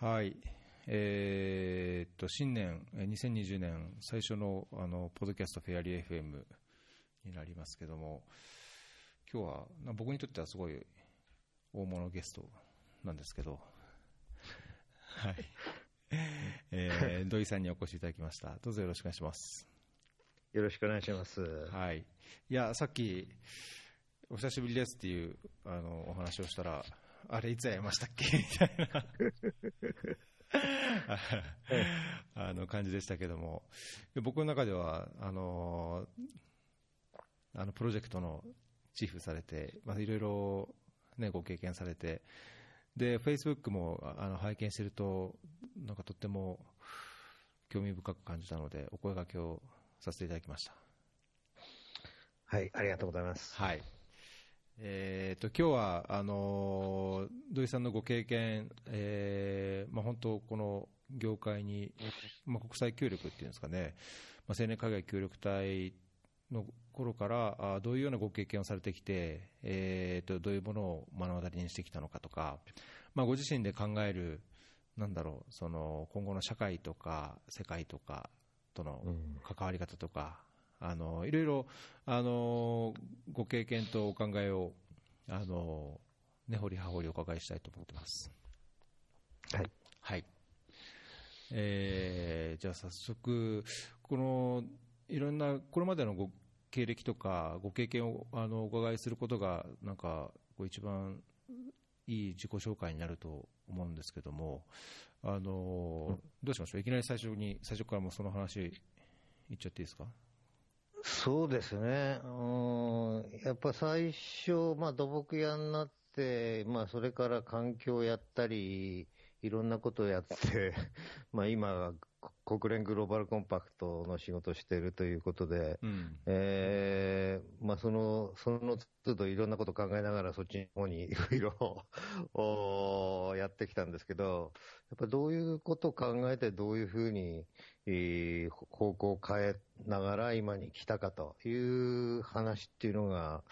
はい。えー、っと、新年、2020年最初の、あの、ポッドキャストフェアリー FM になりますけども、今日は、僕にとってはすごい大物ゲストなんですけど、はい。えー、土井さんにお越しいただきました。どうぞよろしくお願いします。よろしくお願いします。はい。いや、さっき、お久しぶりですっていう、あの、お話をしたら、あれいつ会いましたっけ？みたいな あの感じでしたけども、僕の中では、あのあのプロジェクトのチーフされて、まあ、いろいろ、ね、ご経験されて、で、フェイスブックもあの拝見してると、なんかとっても興味深く感じたので、お声掛けをさせていただきました。はい、ありがとうございます。はい。えーと、今日はあの土井さんのご経験、えーまあ、本当、この業界に、まあ、国際協力っていうんですかね、まあ、青年海外協力隊の頃からあどういうようなご経験をされてきて、えーと、どういうものを目の当たりにしてきたのかとか、まあ、ご自身で考える、なんだろう、その今後の社会とか世界とかとの関わり方とか、あのいろいろあのご経験とお考えをあの根掘り葉掘りお伺いしたいと思ってます。はい、はいえー、じゃあ早速、このいろんなこれまでのご経歴とかご経験をあのお伺いすることがなんかこう一番いい自己紹介になると思うんですけども、あのどうしましょう、いきなり最初に最初からもその話いっちゃっていいですか？そうですね、うん、やっぱ最初、まあ、土木屋になって、まあ、それから環境やったり、いろんなことをやって、まあ今、国連グローバルコンパクトの仕事をしているということで、うん、えー、まあ、そのその都度いろんなことを考えながら、そっちの方にいろいろ やってきたんですけど、やっぱどういうことを考えて、どういうふうに、えー、方向を変えながら今に来たかという話っていうのが、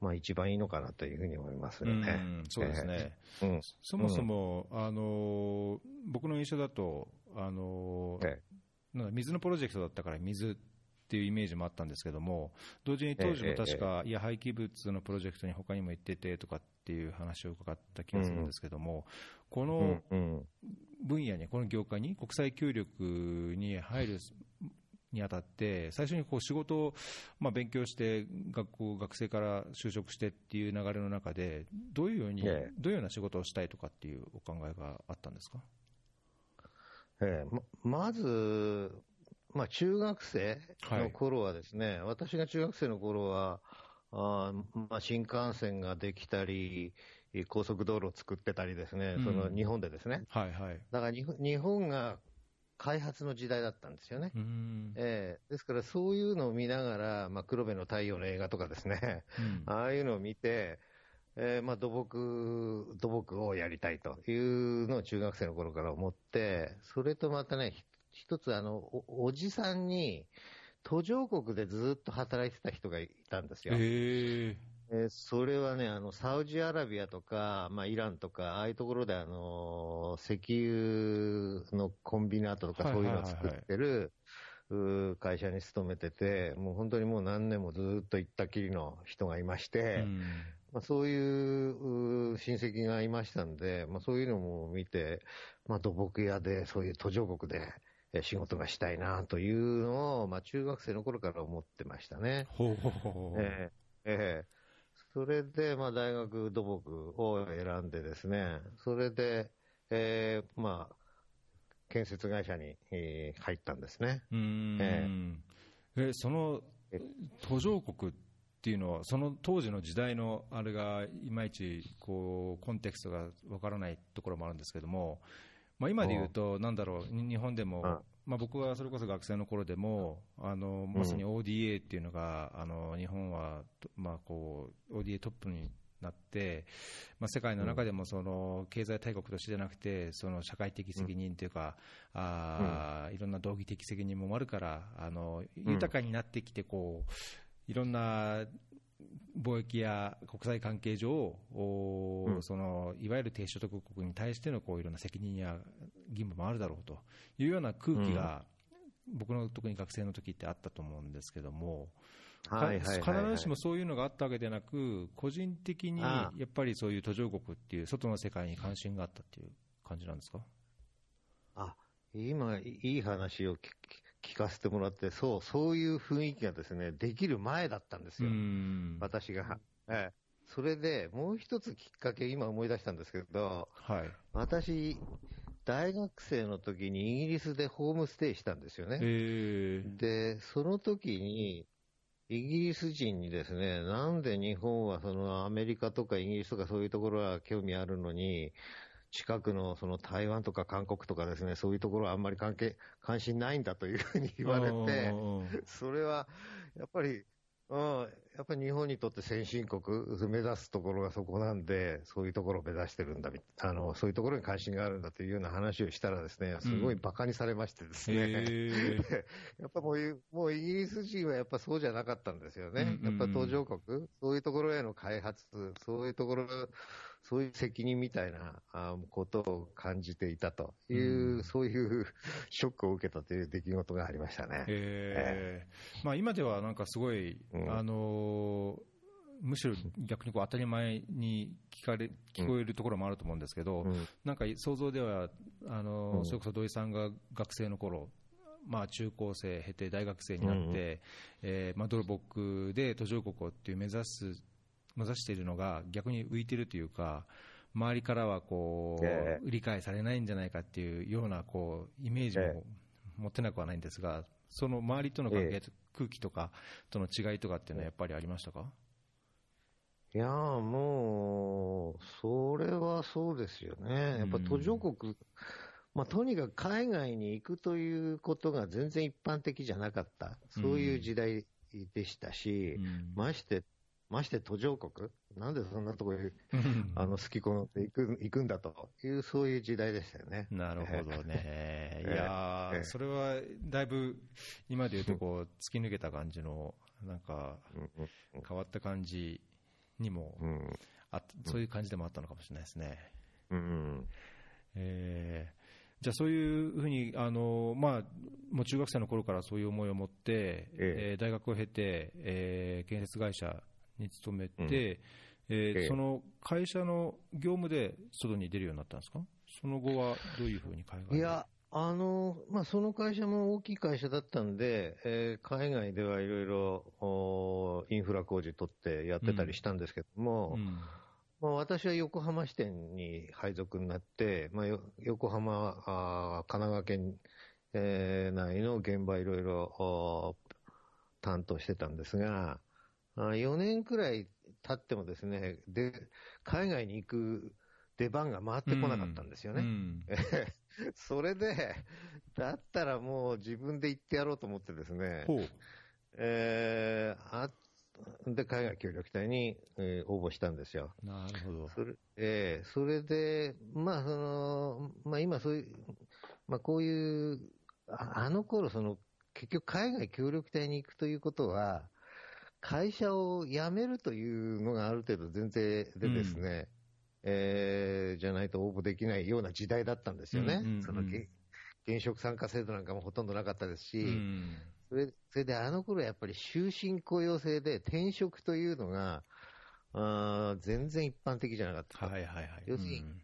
まあ、一番いいのかなというふうに思いますよね。うん、そうですね、えー。うん、そもそも、あの僕の印象だと、あのー、水のプロジェクトだったから水っていうイメージもあったんですけども、同時に当時も確か、いや、廃棄物のプロジェクトに他にも行っててとかっていう話を伺った気がするんですけども、この分野に、この業界に、国際協力に入るにあたって、最初にこう仕事を、まあ、勉強して、学校、学生から就職してっていう流れの中で、どういうように、どういうような仕事をしたいとかっていうお考えがあったんですか？えー、ままず、まあ、中学生の頃はですね、はい、私が中学生の頃は、あまあ、新幹線ができたり、高速道路を作ってたりですね、うん、その日本でですね、はいはい、だから日本が開発の時代だったんですよね、えー、ですからそういうのを見ながら、まあ、黒部の太陽の映画とかですね、うん、ああいうのを見て、えー、まあ土木、土木をやりたいというのを中学生の頃から思って、それとまたね、一つあのお、おじさんに、途上国でずっと働いてた人がいたんですよ。えー、それはね、あの、サウジアラビアとか、まあ、イランとか、ああいうところで、あの、石油のコンビナートとかそういうのを作ってる、会社に勤めてて、もう本当にもう何年もずっと行ったきりの人がいまして、うんまあ、そういう親戚がいましたんで、まあ、そういうのも見て、まあ、土木屋で、そういう途上国で仕事がしたいなというのを、まあ、中学生の頃から思ってましたね。ほうほうほうえー、えー、それで、まあ、大学土木を選んでですね、それで、えー、まあ、建設会社に、えー、入ったんですね。うん、えー、えその途上国っていうのは、その当時の時代のあれがいまいちこうコンテクストがわからないところもあるんですけども、まあ、今で言うと、なんだろう、日本でも、まあ、僕はそれこそ学生の頃でも、あのまさに ODA っていうのが、あの日本は、まあ、こう ODA トップになって、まあ、世界の中でもその経済大国としてじゃなくて、その社会的責任というか、あいろんな道義的責任もあるから、あの豊かになってきてこう、いろんな貿易や国際関係上、うん、そのいわゆる低所得国に対してのこういろんな責任や義務もあるだろうというような空気が、僕の特に学生の時ってあったと思うんですけども、必ずしもそういうのがあったわけでなく、個人的にやあっぱりそういう途上国っていう、外の世界に関心があったっていう感じなんですか？あ今、いい話を聞聞かせてもらって、そう、そういう雰囲気がですね、できる前だったんですよ、ん。私が。ええ、それでもう一つきっかけ、今思い出したんですけど、はい。私、大学生の時にイギリスでホームステイしたんですよね。え。ーで、その時に、イギリス人にですね、なんで日本はそのアメリカとかイギリスとかそういうところは興味あるのに、近くのその台湾とか韓国とかですね、そういうところはあんまり関係、関心ないんだというふうに言われて、うんそれはやっぱり、うん、やっぱり日本にとって先進国、目指すところがそこなんで、そういうところを目指してるんだみあの、そういうところに関心があるんだというような話をしたらですね、すごい馬鹿にされましてですね、えー。やっぱもうもうイギリス人はやっぱそうじゃなかったんですよね。うんうんうん。やっぱ途上国、そういうところへの開発、そういうところ、そういう責任みたいなあことを感じていたという、うん。そういうショックを受けたという出来事がありましたね。えーまあ、今ではなんかすごい、うん。あのーむしろ逆にこう当たり前に聞かれ聞こえるところもあると思うんですけど、うん。なんか想像ではあのーうん。それこそ土井さんが学生の頃まあ中高生経て大学生になって、うんうん。えーまあ、ドルボックで途上国をっていう目指す目指しているのが逆に浮いてるというか周りからはこえう理解されないんじゃないかっていうようなこうイメージえも持ってなくはないんですが、その周りとの関係、え空気とかとの違いとかっていうのはやっぱりありましたか、いやーもう、それはそうですよね。やっぱ途上国、まあ、とにかく海外に行くということが全然一般的じゃなかった。そういう時代でしたし、うん。まして、まして途上国？なんでそんなところにうん。あの好き好んで行く行くんだという、そういう時代でしたよね。なるほどね。いやー、ええ。それはだいぶ今で言うとこう突き抜けた感じの、なんかうん変わった感じにもあっそういう感じでもあったのかもしれないですね。うんえーじゃあそういうふうに、あのまあ、もう中学生の頃からそういう思いを持って、え。えー大学を経て、えー建設会社に勤めて、うん。えーええ。その会社の業務で外に出るようになったんですか？その後はどういうふうに海外にいや、あの、まあ、その会社も大きい会社だったんで、えー海外ではいろいろおインフラ工事取ってやってたりしたんですけども、うん。まあ、私は横浜支店に配属になって、まあ、よ横浜、あー神奈川県、えー内の現場いろいろお担当してたんですが、あ4年くらい経ってもですね、で、海外に行く出番が回ってこなかったんですよね。それで、だったらもう自分で行ってやろうと思ってですね、えーあで、海外協力隊に、えー応募したんですよ。なるほど。それ,、えーそれで、まあ、その、まあ今そういう、まあこういう、ああの頃その、結局海外協力隊に行くということは、会社を辞めるというのがある程度前提でですね、えーじゃないと応募できないような時代だったんですよね。うんうんうんそのげ現職参加制度なんかもほとんどなかったですし、うんそれそれであの頃やっぱり終身雇用制で転職というのが、あー全然一般的じゃなかった。はいはいはい。要するにうん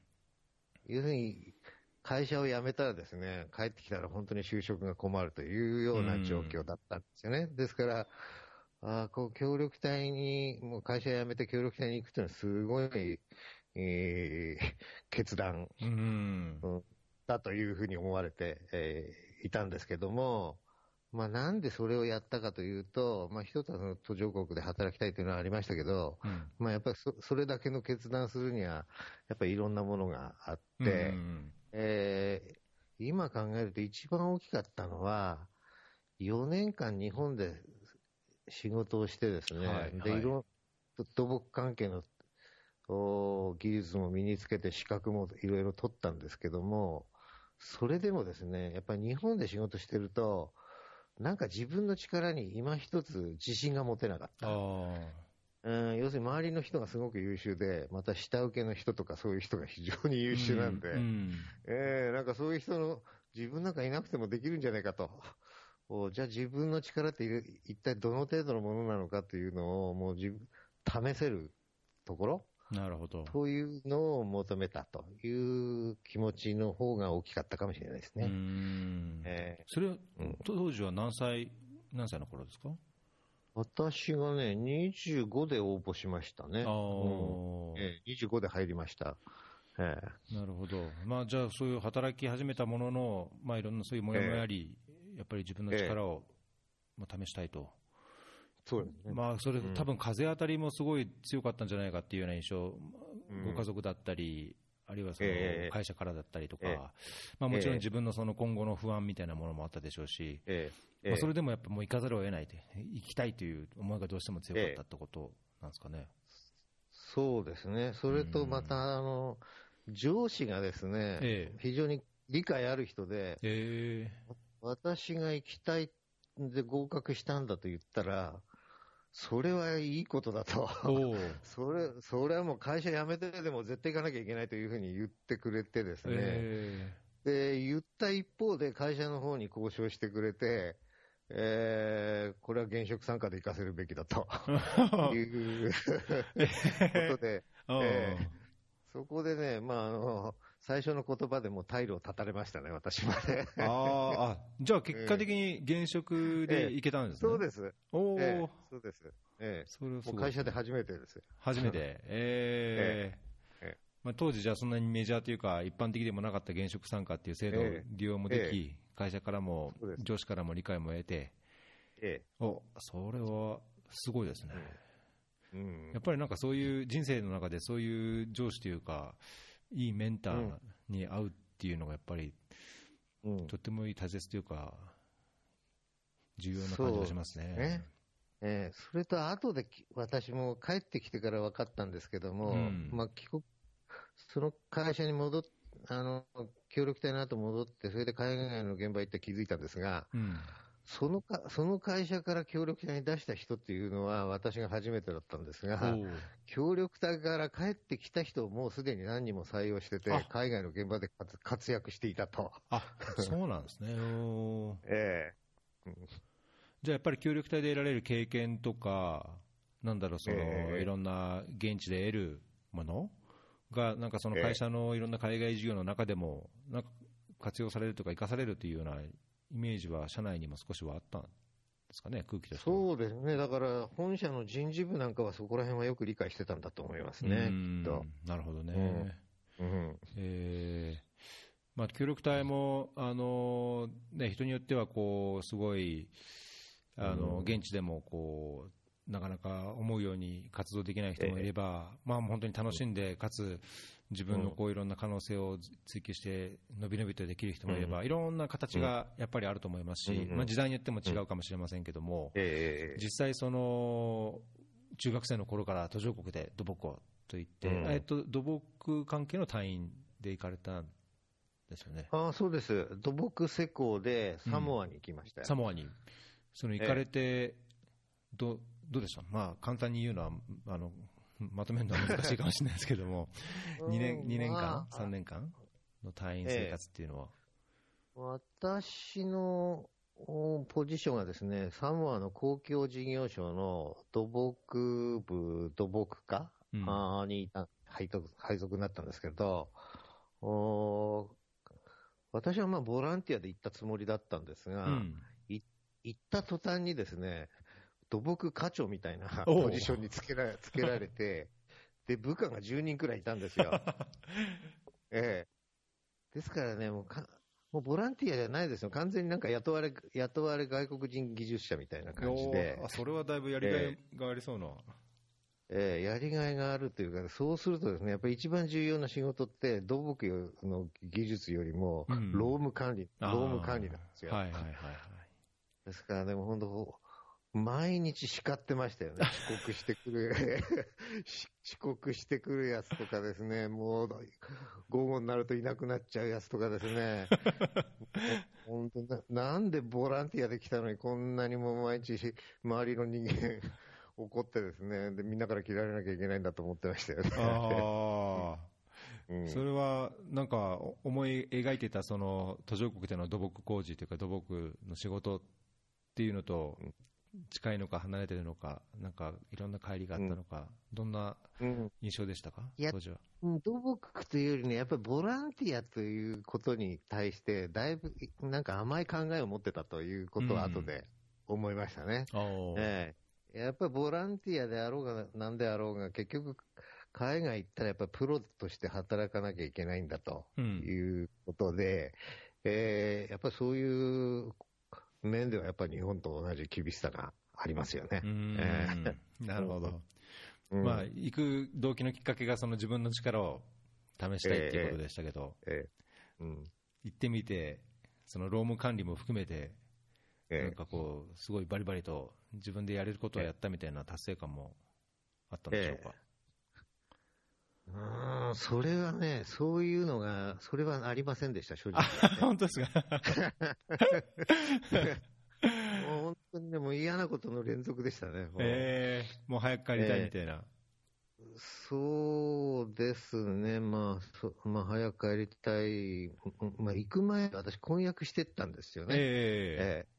要するに、会社を辞めたらですね、帰ってきたら本当に就職が困るというような状況だったんですよね。ですから、あーこう協力隊に、もう会社辞めて協力隊に行くというのはすごい、えー決断。うん。だというふうに思われて、えーいたんですけども、まあ、なんでそれをやったかというと、まあ、一つはその途上国で働きたいというのはありましたけど、うん。まあ、やっぱりそそれだけの決断するには、やっぱりいろんなものがあって、うんえー今考えると一番大きかったのは、4年間日本で仕事をしてですね、はいで、はいいろ土木関係のお技術も身につけて資格もいろいろ取ったんですけども、それでもですね、やっぱり日本で仕事してると、なんか自分の力に今一つ自信が持てなかった。あうん、要するに周りの人がすごく優秀で、また下請けの人とかそういう人が非常に優秀なんで、うんえーなんかそういう人の、自分なんかいなくてもできるんじゃないかと。おじゃあ自分の力って一体どの程度のものなのかっていうのをもう自分試せるところ？なるほど。というのを求めたという気持ちの方が大きかったかもしれないですうね。ん。えそれはうん。当時は何歳、何歳の頃ですか？ー私がね、25で応募しましたね。ああ、うん。えー25で入りました。えー。なるほど、まあ、じゃあ、そういう働き始めたものの、まあ、いろんなそういうもやもやあり、やっぱり自分の力を、まあ、試したいと、そうですね。まあ、それ、うん。多分風当たりもすごい強かったんじゃないかっていうような印象、うん。ご家族だったり、あるいはそのええ。会社からだったりとか、ええ。まあ、もちろんええ。自分のその今後の不安みたいなものもあったでしょうし、えーまあ、そえ。れでもやっぱもう行かざるを得ないと、行きたいという思いがどうしても強かったってことなんですかね。そうですね。それとまた、あの、上司がですね、ええ。非常に理解ある人で、え私が行きたいんで合格したんだと言ったら、それはいいことだと。それ、それはもう会社辞めてでも絶対行かなきゃいけないというふうに言ってくれてですね。えで、言った一方で会社の方に交渉してくれて、えー、これは現職参加で行かせるべきだと。いうことで、あえ。そこでね、まあ、あの、最初の言葉でもう退路を断たれましたね、私まで。あーあ、じゃあ結果的に現職で行けたんですね。そうです。おお、ええそうです。えそれもう会社で初めてです。初めて？ええええまあ、当時、じゃあそんなにメジャーというか、一般的でもなかった現職参加っていう制度をええ利用もでき、会社からも上司からも理解も得て、えおそれはすごいですね。えうんやっぱりなんかそういう人生の中で、そういう上司というか、いいメンターに会うっていうのが、やっぱりうん。とってもいい大切というか、重要な感じがしますね。ね。ええそれと後でき私も帰ってきてから分かったんですけども、うん。まあ、帰国その会社に戻っあの協力隊の後戻って、それで海外の現場行って気づいたんですが、うんそのかその会社から協力隊に出した人っていうのは、私が初めてだったんですが、協力隊から帰ってきた人をもうすでに何人も採用しててあ、海外の現場で活活躍していたと。あそうなんですね。おー。えじゃあやっぱり協力隊で得られる経験とか、なんだろう、その、ええ。いろんな現地で得るもの？が、なんかその会社のいろんな海外事業の中でも、なんか活用されるとか、生かされるというようなイメージは、社内にも少しはあったんですかね、空気としては。そうですね、だから本社の人事部なんかはそこら辺はよく理解してたんだと思いますね、うんきっと。なるほどね。うんえーまあ、協力隊も、あのね、人によってはこうすごいあの、うん現地でもこうなかなか思うように活動できない人もいれば、まあ、本当に楽しんで、かつ自分のこういろんな可能性を追求して、伸び伸びとできる人もいれば、いろんな形がやっぱりあると思いますし、うんまあ、時代によっても違うかもしれませんけども、ええ実際、その中学生の頃から途上国で土木をと言って、うん。えっと、土木関係の隊員で行かれたんですよね、ああそうです、土木施工でサモアに行きましたよ、サモアに。その行かれて、どどうでした、まあ、簡単に言うのはあの、まとめるのは難しいかもしれないですけども、2年 ,2 年間、まあ3年間？の隊員生活っていうのは？私のおポジションがですね、サモアの公共事業省の土木部土木課、うん。に配属配属になったんですけど、お私はまあボランティアで行ったつもりだったんですが、うん。行った途端にですね、土木課長みたいなポジションにつけら つけられて、で、部下が10人くらいいたんですよ。ええ。ですからね、もうか、もうボランティアじゃないですよ。完全になんか雇われ、雇われ外国人技術者みたいな感じであそれはだいぶやりがいがありそうな、ええやりがいがあるというか、そうするとですね、やっぱり一番重要な仕事って、土木の技術よりもうん、労務管理、あー労務管理なんですよ。はいはいはいはい。ですから、でも本当、毎日叱ってましたよね。遅刻してくる、し遅刻してくるやつとかですね、もう、午後になるといなくなっちゃうやつとかですね。本当な、なんでボランティアで来たのにこんなにも毎日周りの人間、怒ってですねで、みんなから嫌われなきゃいけないんだと思ってましたよね。あうあ、んそれはなんか思い描いてたその途上国での土木工事というか土木の仕事っていうのと近いのか離れてるのか、なんかいろんな乖離があったのか、どんなうん。印象でしたか？いや当時は。うん土木というよりね、やっぱりボランティアということに対して、だいぶなんか甘い考えを持ってたということは後で思いましたね。おーええ、やっぱりボランティアであろうがなんであろうが、結局、海外行ったらやっぱりプロとして働かなきゃいけないんだとうん。いうことで、ええやっぱりそういう面ではやっぱり日本と同じ厳しさがありますよね。なるほど、うん。まあ、行く動機のきっかけがその自分の力を試したいっていうことでしたけど、ええうん。行ってみて、その労務管理も含めて、ええ。なんかこう、すごいバリバリと自分でやれることをやったみたいな達成感もあったんでしょうか？うーんそれはね、そういうのが、それはありませんでした、正直あ。本当ですか？もう本当にね、もう嫌なことの連続でしたね。もうえー、もう早く帰りたいみたいな。そうですね、まあ、そまあ、早く帰りたい、うんまあ、行く前、私、婚約してったんですよね。えええ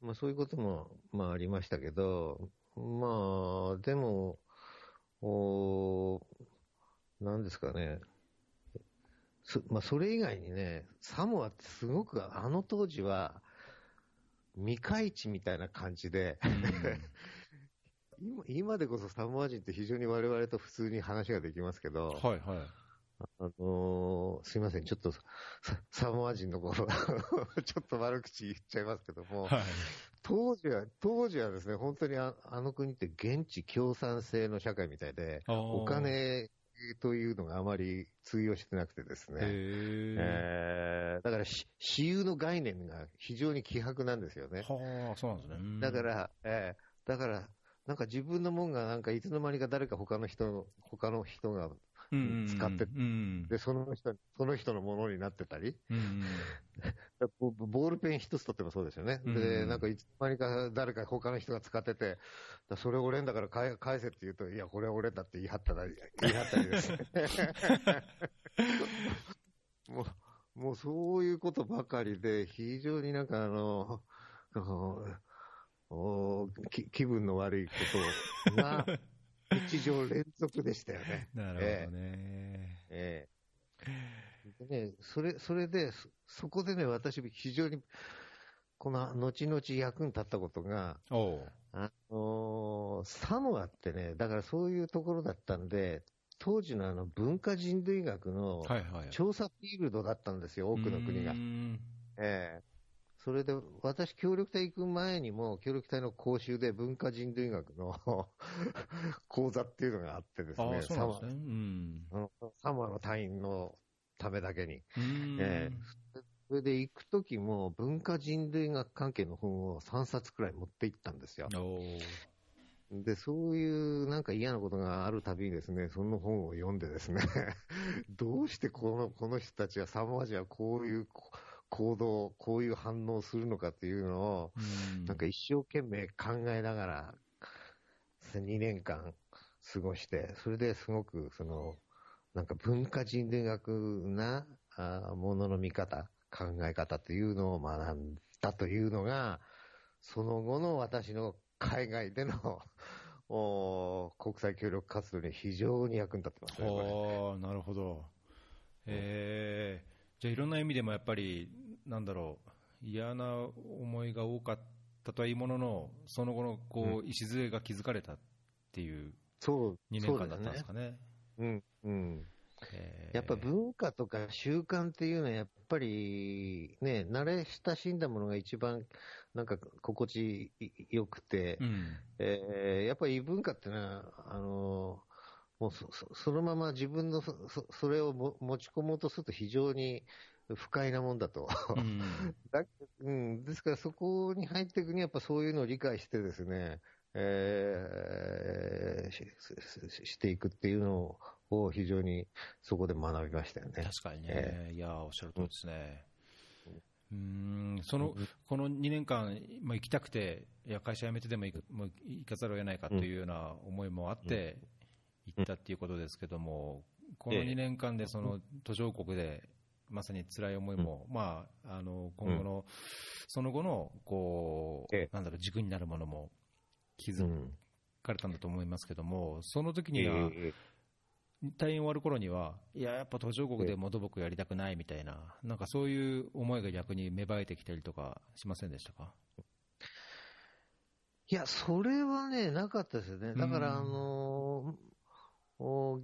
まあ、そういうことも、まあ、ありましたけど、まあ、でも、おなんですかね、そ,、まあ、それ以外にね、サモアってすごく、あの当時は、未開地みたいな感じで、えうん。今今でこそサモア人って非常に我々と普通に話ができますけど、はいはい。あのーすいません、ちょっとササモア人の頃、ちょっと悪口言っちゃいますけども、はい。当時は、当時はですね、本当にああの国って現地共産制の社会みたいで、お金というのがあまり通用してなくてですね、えーだからし私有の概念が非常に希薄なんですよね。はあ、そうなんですねうん。だから、えーだから、なんか自分のもんがなんかいつの間にか誰か他の人の、他の人が、使ってうんで、その人、その人のものになってたり、うんうん ボボールペン一つとってもそうですよね。うんで、なんかいつの間にか誰か他の人が使ってて、だそれ俺んだから返返せって言うと、いや、これは俺だって言い張ったり、言い張ったりです。ね。もう、もうそういうことばかりで、非常になんかあの、あのおき気分の悪いことが、日常連続でしたよね。なるほどね。ええでね、それ、それで、そそこでね、私、非常に、この、後々役に立ったことが、あのーサモアってね、だからそういうところだったんで、当時のあの文化人類学のはいはい。調査フィールドだったんですよ、多くの国がえそれで、私、協力隊行く前にも、協力隊の講習で文化人類学の 講座っていうのがあってですね、サモなんですね。うん。アうんサモアの隊員のためだけに。えそれで行くときも、文化人類学関係の本を3冊くらい持って行ったんですよ。で、そういうなんか嫌なことがあるたびにですね、その本を読んでですね、どうしてこのこの人たちは、サモア人はこういうこ行動、こういう反応をするのかっていうのを、うん。なんか一生懸命考えながら、2年間過ごして、それですごく、その、なんか文化人類学なあものの見方、考え方というのを学んだというのが、その後の私の海外での お国際協力活動に非常に役に立ってますね、ああ、なるほど。えー、じゃあいろんな意味でもやっぱり、なんだろう、嫌な思いが多かったとはいうものの、その後のこう、礎が築かれたっていうそう、2年間だったんですかね。うん、うん。えーやっぱ文化とか習慣っていうのはやっぱりね、慣れ親しんだものが一番なんか心地よくて、うん。えーやっぱり異文化ってのは、あのもうそのまま自分のそそそれをも持ち込もうとすると非常に不快なもんだと。うん。だうん、ですからそこに入っていくにはやっぱそういうのを理解してですね、えーしししていくっていうのを非常にそこで学びましたよね。確かにね、えいやー、おっしゃる通りですね。うーん、そのこの2年間、まあ、行きたくて、いや会社辞めてでも行くもう行かざるを得ないかというような思いもあって、行ったっていうことですけども、この2年間でその途上国で、まさに辛い思いも、まあ、あの今後の、その後のこう、なんだろう、軸になるものも気づかれたんだと思いますけども、その時には、退院終わる頃には、いや、やっぱ途上国でも土木やりたくないみたいな、なんかそういう思いが逆に芽生えてきたりとかしませんでしたか？いや、それはね、なかったですよね。だから、あのー、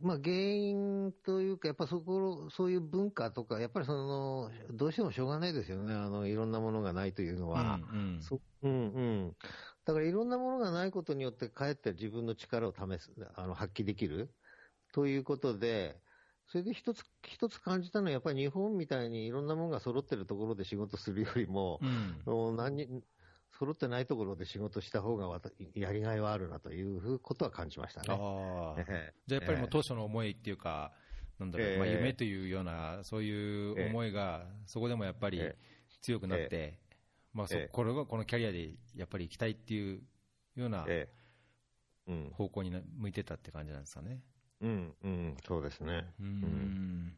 まあ、原因というか、やっぱそこ、そういう文化とか、やっぱりその、どうしてもしょうがないですよね。あの、いろんなものがないというのは。うん、うん、うんうんだからいろんなものがないことによって、かえって自分の力を試す、あの、発揮できる。ということで、それで一つ、一つ感じたのは、やっぱり日本みたいにいろんなものが揃ってるところで仕事するよりも、うん、何揃ってないところで仕事した方がやりがいはあるなということは感じましたね。あじゃあやっぱりもう当初の思いっていうか、なんだろう、まあ、夢というような、そういう思いが、そこでもやっぱり強くなって、まあ、そこれがこのキャリアでやっぱり行きたいっていうような方向に向いてたって感じなんですかね。うん、うん、そうですね。うん、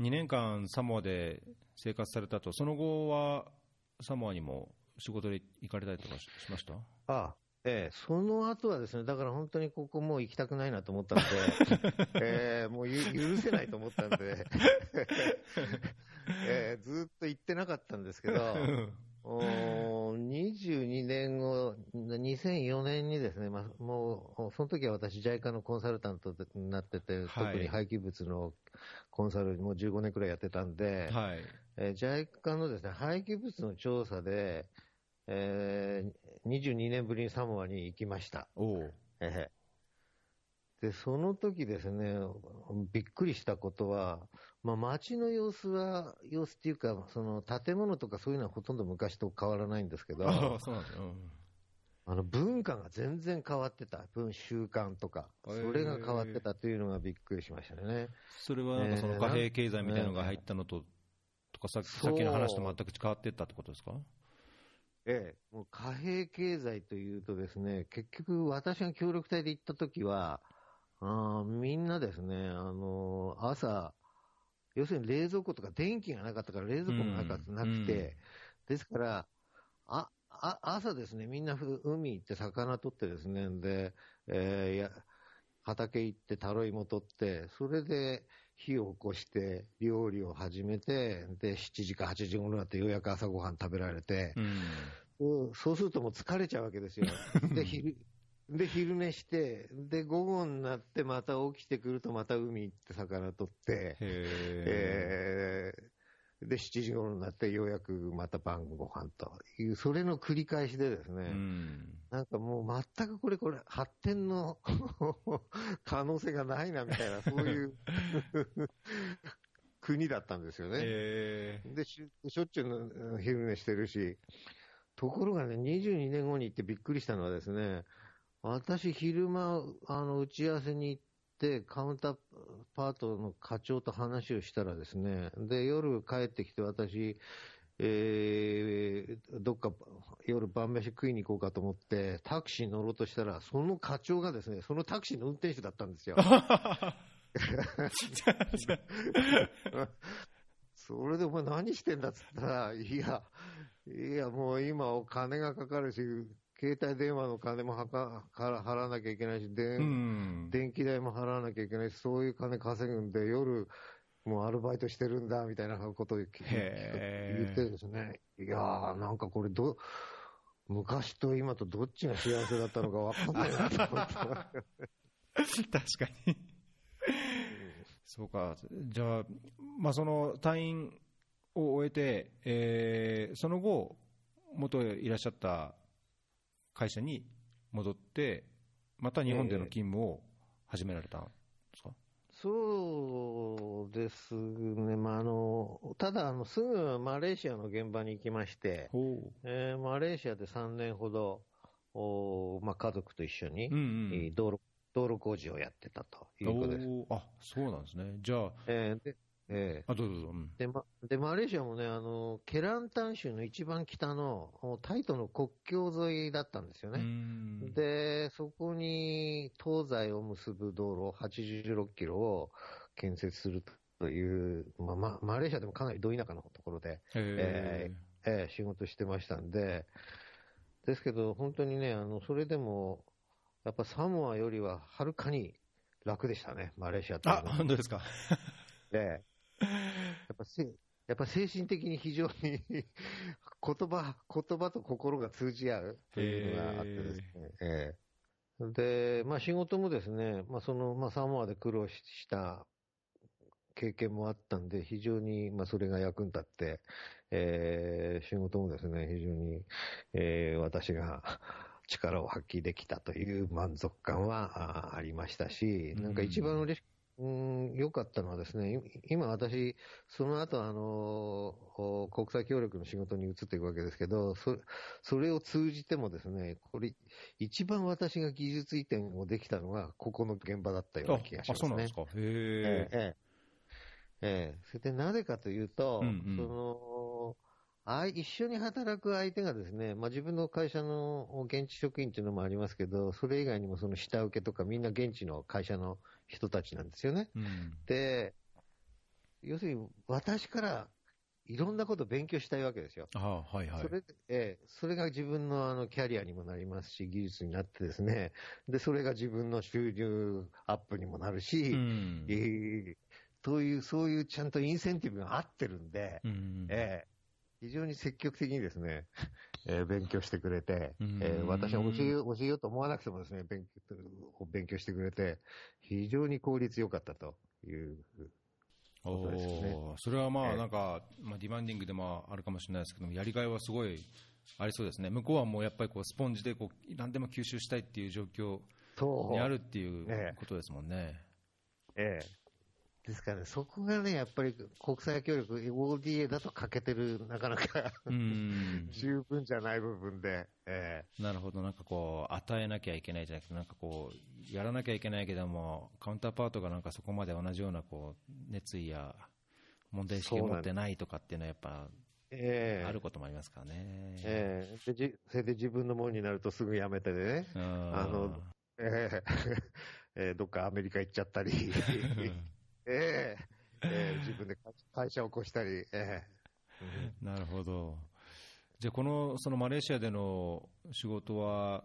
2年間サモアで生活されたと、その後はサモアにも仕事で行かれたりとかしました？ああええ、その後はですね、だから本当にここもう行きたくないなと思ったんで、ええ、もう許せないと思ったんで、ええ、ずっと行ってなかったんですけど、お22年後、2004年にですね、まあ、もう、その時は私、JICA のコンサルタントになってて、はい、特に廃棄物のコンサルもう15年くらいやってたんで、はい。えー、JICA のですね、廃棄物の調査で、えー、22年ぶりにサモアに行きました。おえー、で、その時ですね、びっくりしたことは、まあ、街の様子は、様子っていうか、その建物とかそういうのはほとんど昔と変わらないんですけど、あそうなんですよ、あの文化が全然変わってた、文習慣とか、それが変わってたというのがびっくりしましたね。それはその貨幣経済みたいなのが入ったのと、とかささっきの話と全く変わっていったってことですか？ええ、もう貨幣経済というとですね、結局私が協力隊で行った時は、あみんなですね、あの朝、要するに冷蔵庫とか電気がなかったから冷蔵庫もなかった、なくて、ですから、あ、あ、朝ですね、みんな海行って魚取ってですね、で、えー、や、畑行ってタロイモ取って、それで火を起こして料理を始めて、で、7時か8時頃になってようやく朝ごはん食べられて、うん、そうするともう疲れちゃうわけですよ。で、昼、で、昼寝して、で、午後になってまた起きてくるとまた海行って魚取って、えー、で、7時頃になってようやくまた晩ご飯という、それの繰り返しでですね、うん、なんかもう全くこれこれ発展の 可能性がないなみたいな、そういう 国だったんですよね。でし、しょっちゅう昼寝してるし、ところがね、22年後に行ってびっくりしたのはですね、私、昼間、あの、打ち合わせに行って、カウンターパートの課長と話をしたらですね、で、夜帰ってきて私、えー、どっか夜晩飯食いに行こうかと思って、タクシー乗ろうとしたら、その課長がですね、そのタクシーの運転手だったんですよ。それでお前何してんだっつったら、いや、いやもう今お金がかかるし、携帯電話の金もはか払わなきゃいけないし、電、うん、代も払わなきゃいけないし、そういう金稼ぐんで、夜、もうアルバイトしてるんだ、みたいなことを言ってですね、いやー、なんかこれど、昔と今とどっちが幸せだったのか分かんないなと思って。確かに。そうか、じゃあ、まあ、その退院を終えて、えー、その後、元いらっしゃった会社に戻って、また日本での勤務を始められたんですか、えー、そうですね、まあ、あのただあの、すぐマレーシアの現場に行きまして、えー、マレーシアで3年ほど、おまあ、家族と一緒に、うんうん、道路道路工事をやってたということです。あそうなんですね、じゃあ、えー、でええあ、どうぞどうぞ。うんで、ま、で、マレーシアもね、あの、ケランタン州の一番北の、タイとの国境沿いだったんですようね。んで、そこに東西を結ぶ道路86キロを建設するという、まあ、ま、マレーシアでもかなりど田舎のところで、へええ仕事してましたんで、ですけど、本当にね、あの、それでも、やっぱサモアよりははるかに楽でしたね、マレーシアってーあ。本当ですか。ええやっぱせやっぱ精神的に非常に 言葉、言葉と心が通じ合うというのがあってですね。ええで、まあ仕事もですね、まあその、まあサモアで苦労した経験もあったんで、非常に、まあそれが役に立って、えー仕事もですね、非常に、えー私が力を発揮できたという満足感はあありましたし、なんか一番嬉しうん、良かったのはですね、い今私、その後あの、お国際協力の仕事に移っていくわけですけど、そそれを通じてもですね、これ、一番私が技術移転をできたのが、ここの現場だったような気がしあ、ますねそうなんです。か。へええ。えええええそれでなぜかというと、うんうんそのあい一緒に働く相手がですね、まあ、自分の会社の現地職員っていうのもありますけど、それ以外にもその下請けとかみんな現地の会社の人たちなんですよね。うんで、要するに私からいろんなことを勉強したいわけですよ。あはいはいそ。れでええそれが自分のあのキャリアにもなりますし、技術になってですね、で、それが自分の収入アップにもなるし、うんえーという、そういうちゃんとインセンティブが合ってるんで、うんええ非常に積極的にですね、えー勉強してくれて、うんえー私は教えよう、教えようと思わなくてもですね、勉強勉強してくれて、非常に効率良かったという。おことですねーそれはまええあなんか、まあ、ディマンディングでもあるかもしれないですけども、やりがいはすごいありそうですね、向こうはもうやっぱりこうスポンジでこう何でも吸収したいっていう状況にあるっていうええことですもんね。ええ。ですからね、そこがね、やっぱり国際協力、ODA だと欠けてる、なかなか。うん。十分じゃない部分で、えなるほど、なんかこう、与えなきゃいけないじゃなくて、なんかこう、やらなきゃいけないけども、カウンターパートがなんかそこまで同じようなこう熱意や問題意識を持ってないとかっていうのは、やっぱええ。えあることもありますからね。ええ。でじそれで自分のものになるとすぐやめてね、うん。あのええ。ええどっかアメリカ行っちゃったり、ええ。ええ。自分で会会社を起こしたり、ええ。なるほど。じゃあ、このそのマレーシアでの仕事は、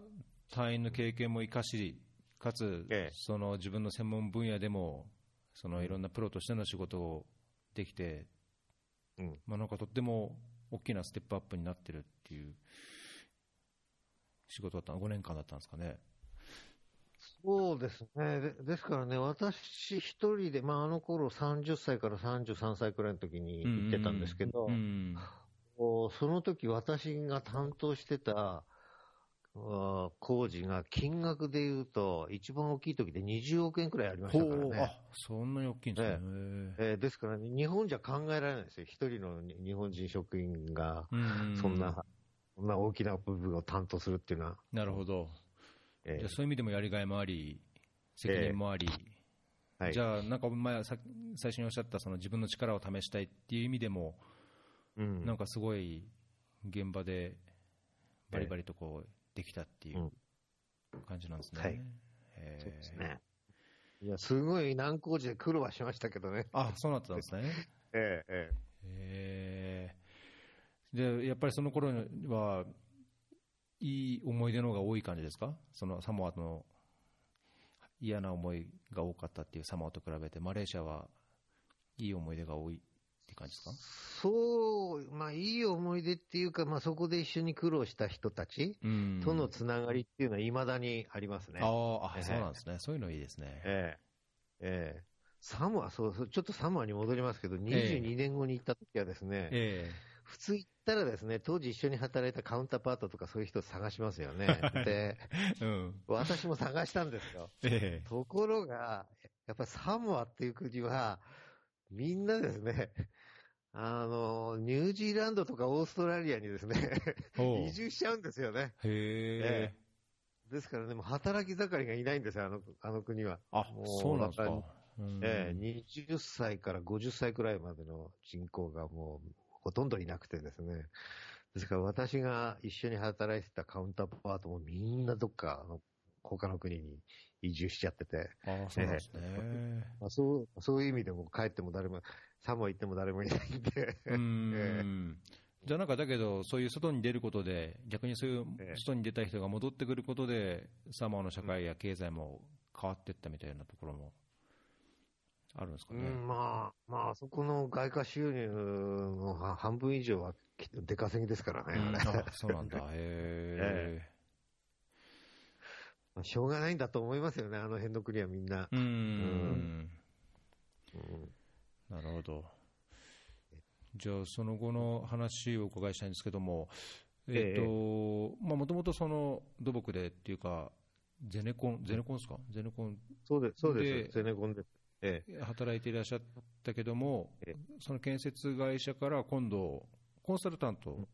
隊員の経験も生かし、かつええ、その自分の専門分野でも、そのいろんなプロとしての仕事をできて、うん。まあ、なんかとっても大きなステップアップになってるっていう仕事だったの、5年間だったんですかね。そうですね。でですからね、私一人で、まあ、あの頃30歳から33歳くらいの時に行ってたんですけど、うんその時私が担当してたあ工事が金額で言うと、一番大きい時で20億円くらいありましたからね。あそんなに大きいんですね。えーですからね、日本じゃ考えられないですよ。一人の日本人職員が、そんな、そんな大きな部分を担当するっていうのは。なるほど。えーじゃあそういう意味でもやりがいもあり、責任もあり、はい、じゃあ、なんか前さ最初におっしゃったその自分の力を試したいっていう意味でも、うん。なんかすごい現場でバリバリとこうできたっていう感じなんですね。はい。へーそうですね。いや、すごい難工事で苦労はしましたけどね。あそうなってたんですね。ええへえ。ーでやっぱりその頃は、いい思い出の方が多い感じですか、そのサモアの嫌な思いが多かったっていうサモアと比べて、マレーシアはいい思い出が多いって感じですか？えそう、まあ、いい思い出っていうか、まあ、そこで一緒に苦労した人たちうん。とのつながりっていうのは未だにありますね。あーあ、ええ。そうなんですね、そういうのいいですね。ええ。ええ。サモア、そうそう、ちょっとサモアに戻りますけど、22年後に行った時はですね、え普通行ったらですね、当時一緒に働いたカウンターパートとかそういう人を探しますよね。で、えうん私も探したんですよ。えところが、やっぱりサモアっていう国は、みんなですね、あの、ニュージーランドとかオーストラリアにですね、移住しちゃうんですよね。へえですからね、もう働き盛りがいないんですよ、あのあの国は。あもうそうなんですか。えー、20歳から50歳くらいまでの人口がもうほとんどいなくてですね。ですから私が一緒に働いてたカウンターパートもみんなどっか他の国に移住しちゃってて。ああ、そうですね、えー、まあ、そう。そういう意味でも帰っても誰も、サモ行っても誰もいないんで。うん、えー、じゃあなんかだけど、そういう外に出ることで、逆にそういう外に出た人が戻ってくることで、サモアの社会や経済も変わっていったみたいなところもあるんですかね。うん、まあ、まあ、そこの外貨収入の半分以上は出稼ぎですからね、うん、そうなんだ、へえ。まあ、しょうがないんだと思いますよね、あの辺の国はみんな。うん。うんなるほど。じゃあ、その後の話をお伺いしたいんですけども、えっ、ー、と、まあ、もともとその土木でっていうか、ゼネコン、ゼネコンですか？ゼネコンそうです、そうです、ゼネコンです。ええ、働いていらっしゃったけども、ええ、その建設会社から今度、コンサルタント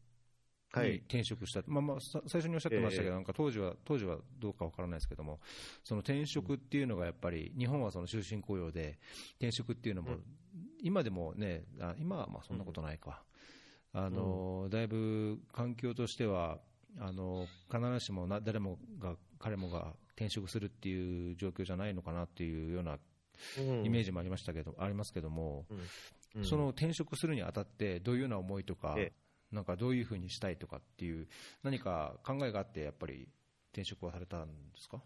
に転職した、はい、まあまあ、最初におっしゃってましたけど、なんか当時は当時はどうかわからないですけども、その転職っていうのがやっぱり、日本はその終身雇用で、転職っていうのも、今でもね、あ今はまあそんなことないか、あのだいぶ環境としては、あの必ずしもな誰もが、彼もが転職するっていう状況じゃないのかなっていうようなイメージもありましたけど、ありますけども、その転職するにあたって、どういうような思いとか、なんかどういうふうにしたいとかっていう、何か考えがあって、やっぱり転職はされたんですか？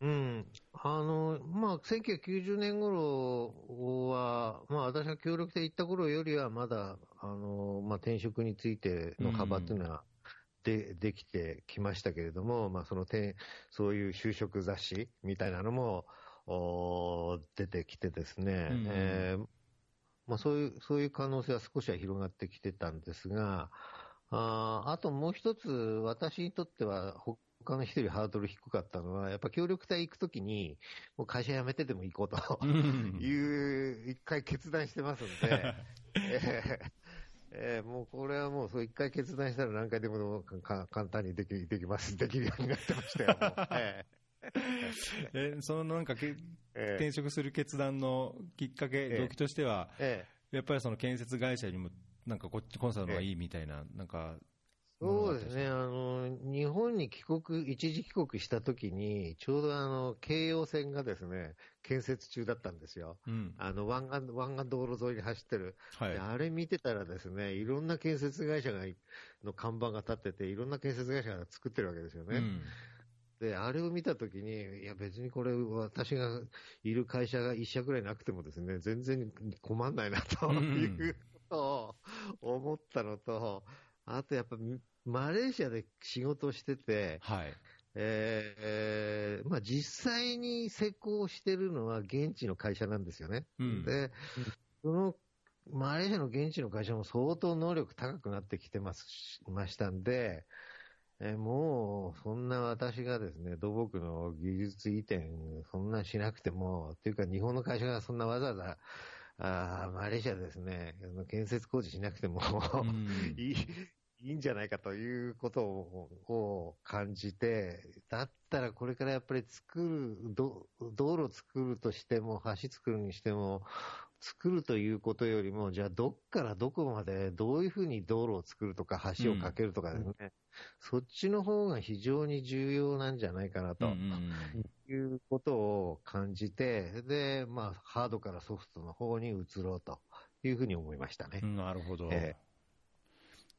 うん。あの、まあ、1990年頃は、まあ、私が協力で行った頃よりは、まだ、あの、まあ、転職についての幅っていうのは、で、できてきましたけれども、まあ、その点、そういう就職雑誌みたいなのも、出てきてですね、うん、えー、まあ、そういう、そういう可能性は少しは広がってきてたんですが、ああともう一つ、私にとっては、他の人よりハードル低かったのは、やっぱ協力隊行くときに、もう会社辞めてでも行こうと いう、一回決断してますんで、えーえー、もうこれはもう、そう一回決断したら何回でも簡単にできできます、できるようになってましたよ、えーえそのなんかけ、転職する決断のきっかけ、動機としては、やっぱりその建設会社にも、なんかこっちコンサルの方がいいみたいな、なんか、そうですね、あの、日本に帰国、一時帰国したときに、ちょうどあの、京葉線がですね、建設中だったんですよ。うん、あの、湾岸、湾岸道路沿いに走ってる。はい、あれ見てたらですね、いろんな建設会社が、の看板が立ってて、いろんな建設会社が作ってるわけですよね。うんで、あれを見たときに、いや別にこれ私がいる会社が一社ぐらいなくてもですね、全然困んないなということを思ったのと、あとやっぱマレーシアで仕事をしてて、はい。えー、まあ実際に施工してるのは現地の会社なんですよね。うん、で、そのマレーシアの現地の会社も相当能力高くなってきてますましたんで、えもう、そんな私がですね、土木の技術移転、そんなしなくても、っていうか日本の会社がそんなわざわざ、あマレーシアでですね、建設工事しなくてもいい、いいんじゃないかということを感じて、だったらこれからやっぱり作る、道路を作るとしても、橋作るにしても、作るということよりも、じゃあどっからどこまでどういうふうに道路を作るとか橋を架けるとかですね、うん、そっちの方が非常に重要なんじゃないかなと、いうことを感じて、で、まあ、ハードからソフトの方に移ろうというふうに思いましたね。なるほど。えー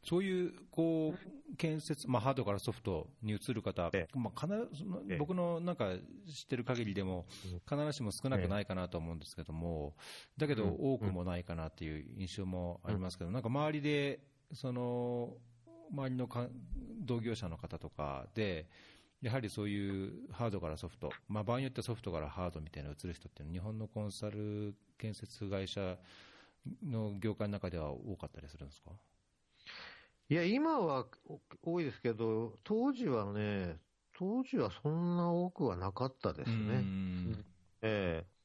そういうこう建設、まあ、ハードからソフトに移る方、まあ、必ず僕のなんか知ってる限りでも、必ずしも少なくないかなと思うんですけども、だけど多くもないかなっていう印象もありますけど、なんか周りで、その周りのか同業者の方とかで、やはりそういうハードからソフト、まあ、場合によってはソフトからハードみたいな移る人っていうのは、日本のコンサル建設会社の業界の中では多かったりするんですか？いや、今は多いですけど、当時はね、当時はそんな多くはなかったですね。ええ。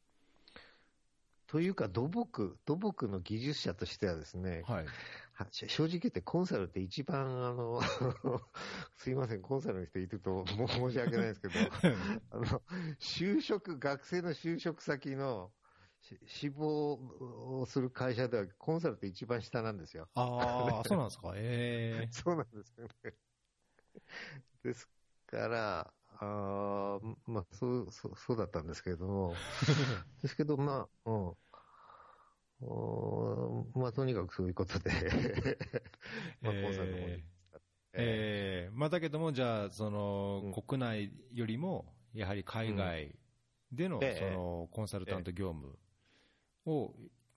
というか、土木、土木の技術者としてはですね、はい、正直言ってコンサルって一番、あの、すいません、コンサルの人いると申し訳ないですけど、あの、就職、学生の就職先の志望をする会社では、コンサルって一番下なんですよ。ああ、そうなんですか？ええそうなんですよね。ですから、あーまあそうそう、そうだったんですけれども、ですけど、まあ、うん。おーまあ、とにかくそういうことで、まあ、コンサルの方に。ええまあ、だけども、じゃあ、その、うん国内よりも、やはり海外での、ええその、コンサルタント業務を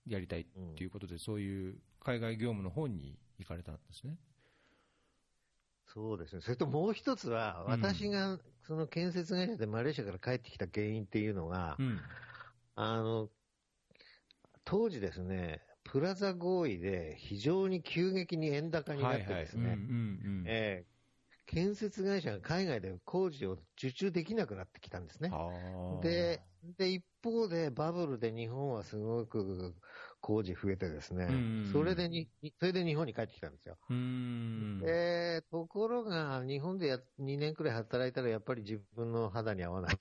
やりたいっていうことで、そういう海外業務の方に行かれたんですね。そうですね。それともう一つは、うん私がその建設会社でマレーシアから帰ってきた原因っていうのが、うん。あの、当時ですね、プラザ合意で非常に急激に円高になってですね、建設会社が海外で工事を受注できなくなってきたんですね。で、で、一方でバブルで日本はすごく工事増えてですね、うんそれでに、それで日本に帰ってきたんですよ。えーところが、日本でや2年くらい働いたら、やっぱり自分の肌に合わない。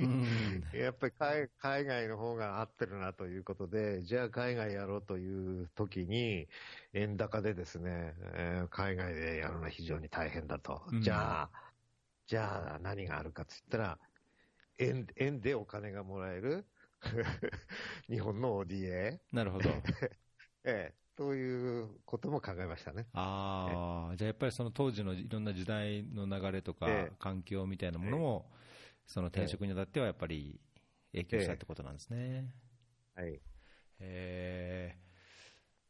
うん やっぱり海海外の方が合ってるなということで、じゃあ海外やろうという時に、円高でですね、えー海外でやるのは非常に大変だと。うんじゃあ、じゃあ何があるかって言ったら、円、円でお金がもらえる 日本の ODA、なるほど。ええということも考えましたね。ああ、じゃあやっぱりその当時のいろんな時代の流れとかええ環境みたいなものも、その転職にあたってはやっぱり影響したってことなんですね。はい。えー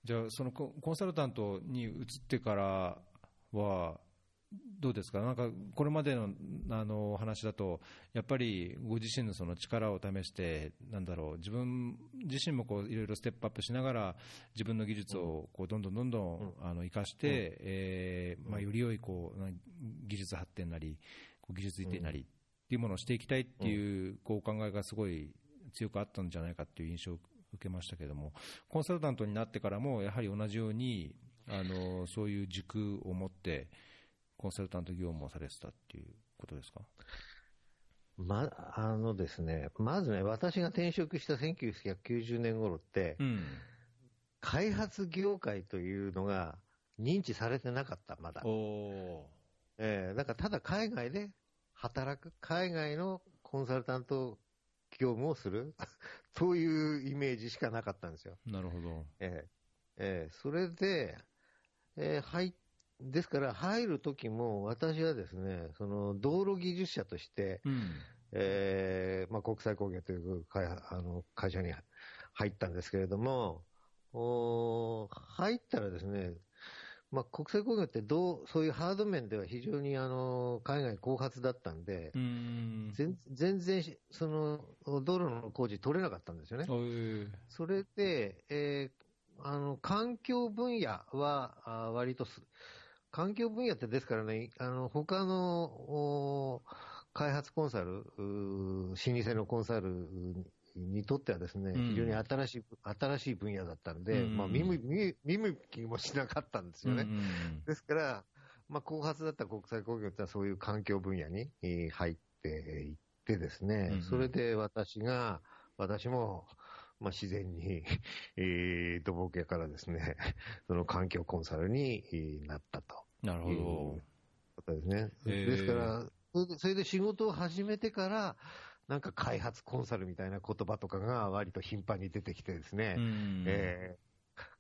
じゃあ、そのココンサルタントに移ってからは、どうですか、なんかこれまでのあの話だと、やっぱりご自身のその力を試して、なんだろう、自分自身もこういろいろステップアップしながら、自分の技術をこうどんどんどんどんあの生かして、えーまあ、より良いこうな技術発展なり、こう技術移転なりっていうものをしていきたいっていうこうお考えがすごい強くあったんじゃないかっていう印象を受けましたけれども、コンサルタントになってからも、やはり同じように、あのそういう軸を持って、コンサルタント業務をされてたっていうことですか？ま、あのですね、まずね、私が転職した1990年頃って、うん、開発業界というのが認知されてなかった、まだ。おえーだからただ海外で働く、海外のコンサルタント業務をする、そういうイメージしかなかったんですよ。なるほど。えーえーそれで、えー入っですから入る時も私はですね、その道路技術者として、うん、えーまあ、国際工業という会あの会社に入ったんですけれども、おー入ったらですね、まあ、国際工業ってどうそういうハード面では非常にあの海外後発だったんで、うん、全全然しその道路の工事取れなかったんですよね。それで、えーあの環境分野はあ割とす、環境分野ってですからね、あの他のお開発コンサル、老舗のコンサルにとってはですね、うん。非常に新しい新しい分野だったんで、うん。まあ見向見見向きもしなかったんですよね。うんうん。ですから、まあ、後発だった国際工業ってのはそういう環境分野にえー入っていってですね、うんうん。それで私が、私も、まあ、自然に、えー、土木屋からですね、その環境コンサルにえーなったとなるほど。ことですね。へー。ですからそれで、それで仕事を始めてから、なんか開発コンサルみたいな言葉とかが割と頻繁に出てきてですね、うん。えー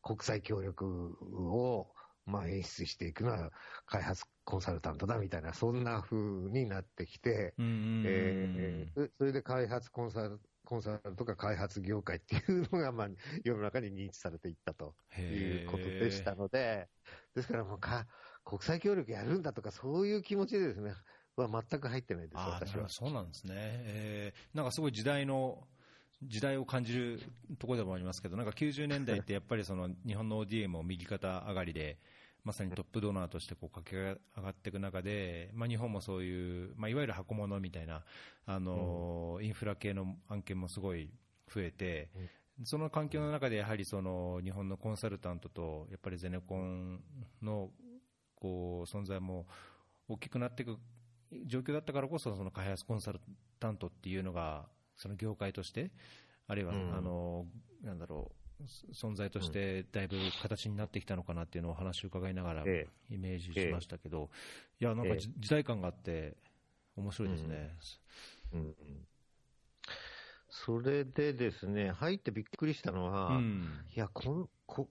国際協力を、まあ、演出していくのは開発コンサルタントだみたいな、そんな風になってきて、えーそそれで開発コンサル、コンサルとか開発業界っていうのが、まあ、世の中に認知されていったということでしたので、ですからもうか、国際協力やるんだとか、そういう気持ちでですね、は全く入ってないです、私は。そうなんですね、えーなんかすごい時代の時代を感じるところでもありますけど、なんか90年代ってやっぱりその日本の ODA も右肩上がりで、まさにトップドナーとしてこう駆け上がっていく中で、まあ、日本もそういう、まあ、いわゆる箱物みたいな、あのインフラ系の案件もすごい増えて、その環境の中でやはりその日本のコンサルタントとやっぱりゼネコンのこう存在も大きくなっていく状況だったからこそ、その開発コンサルタントっていうのが、その業界として、あるいは、うん。あのなんだろう、存在としてだいぶ形になってきたのかなっていうのをお話を伺いながらえイメージしましたけど、いや、なんかじ時代感があって、面白いですね。うんうん。それでですね、入ってびっくりしたのは、うん。いやこんこ、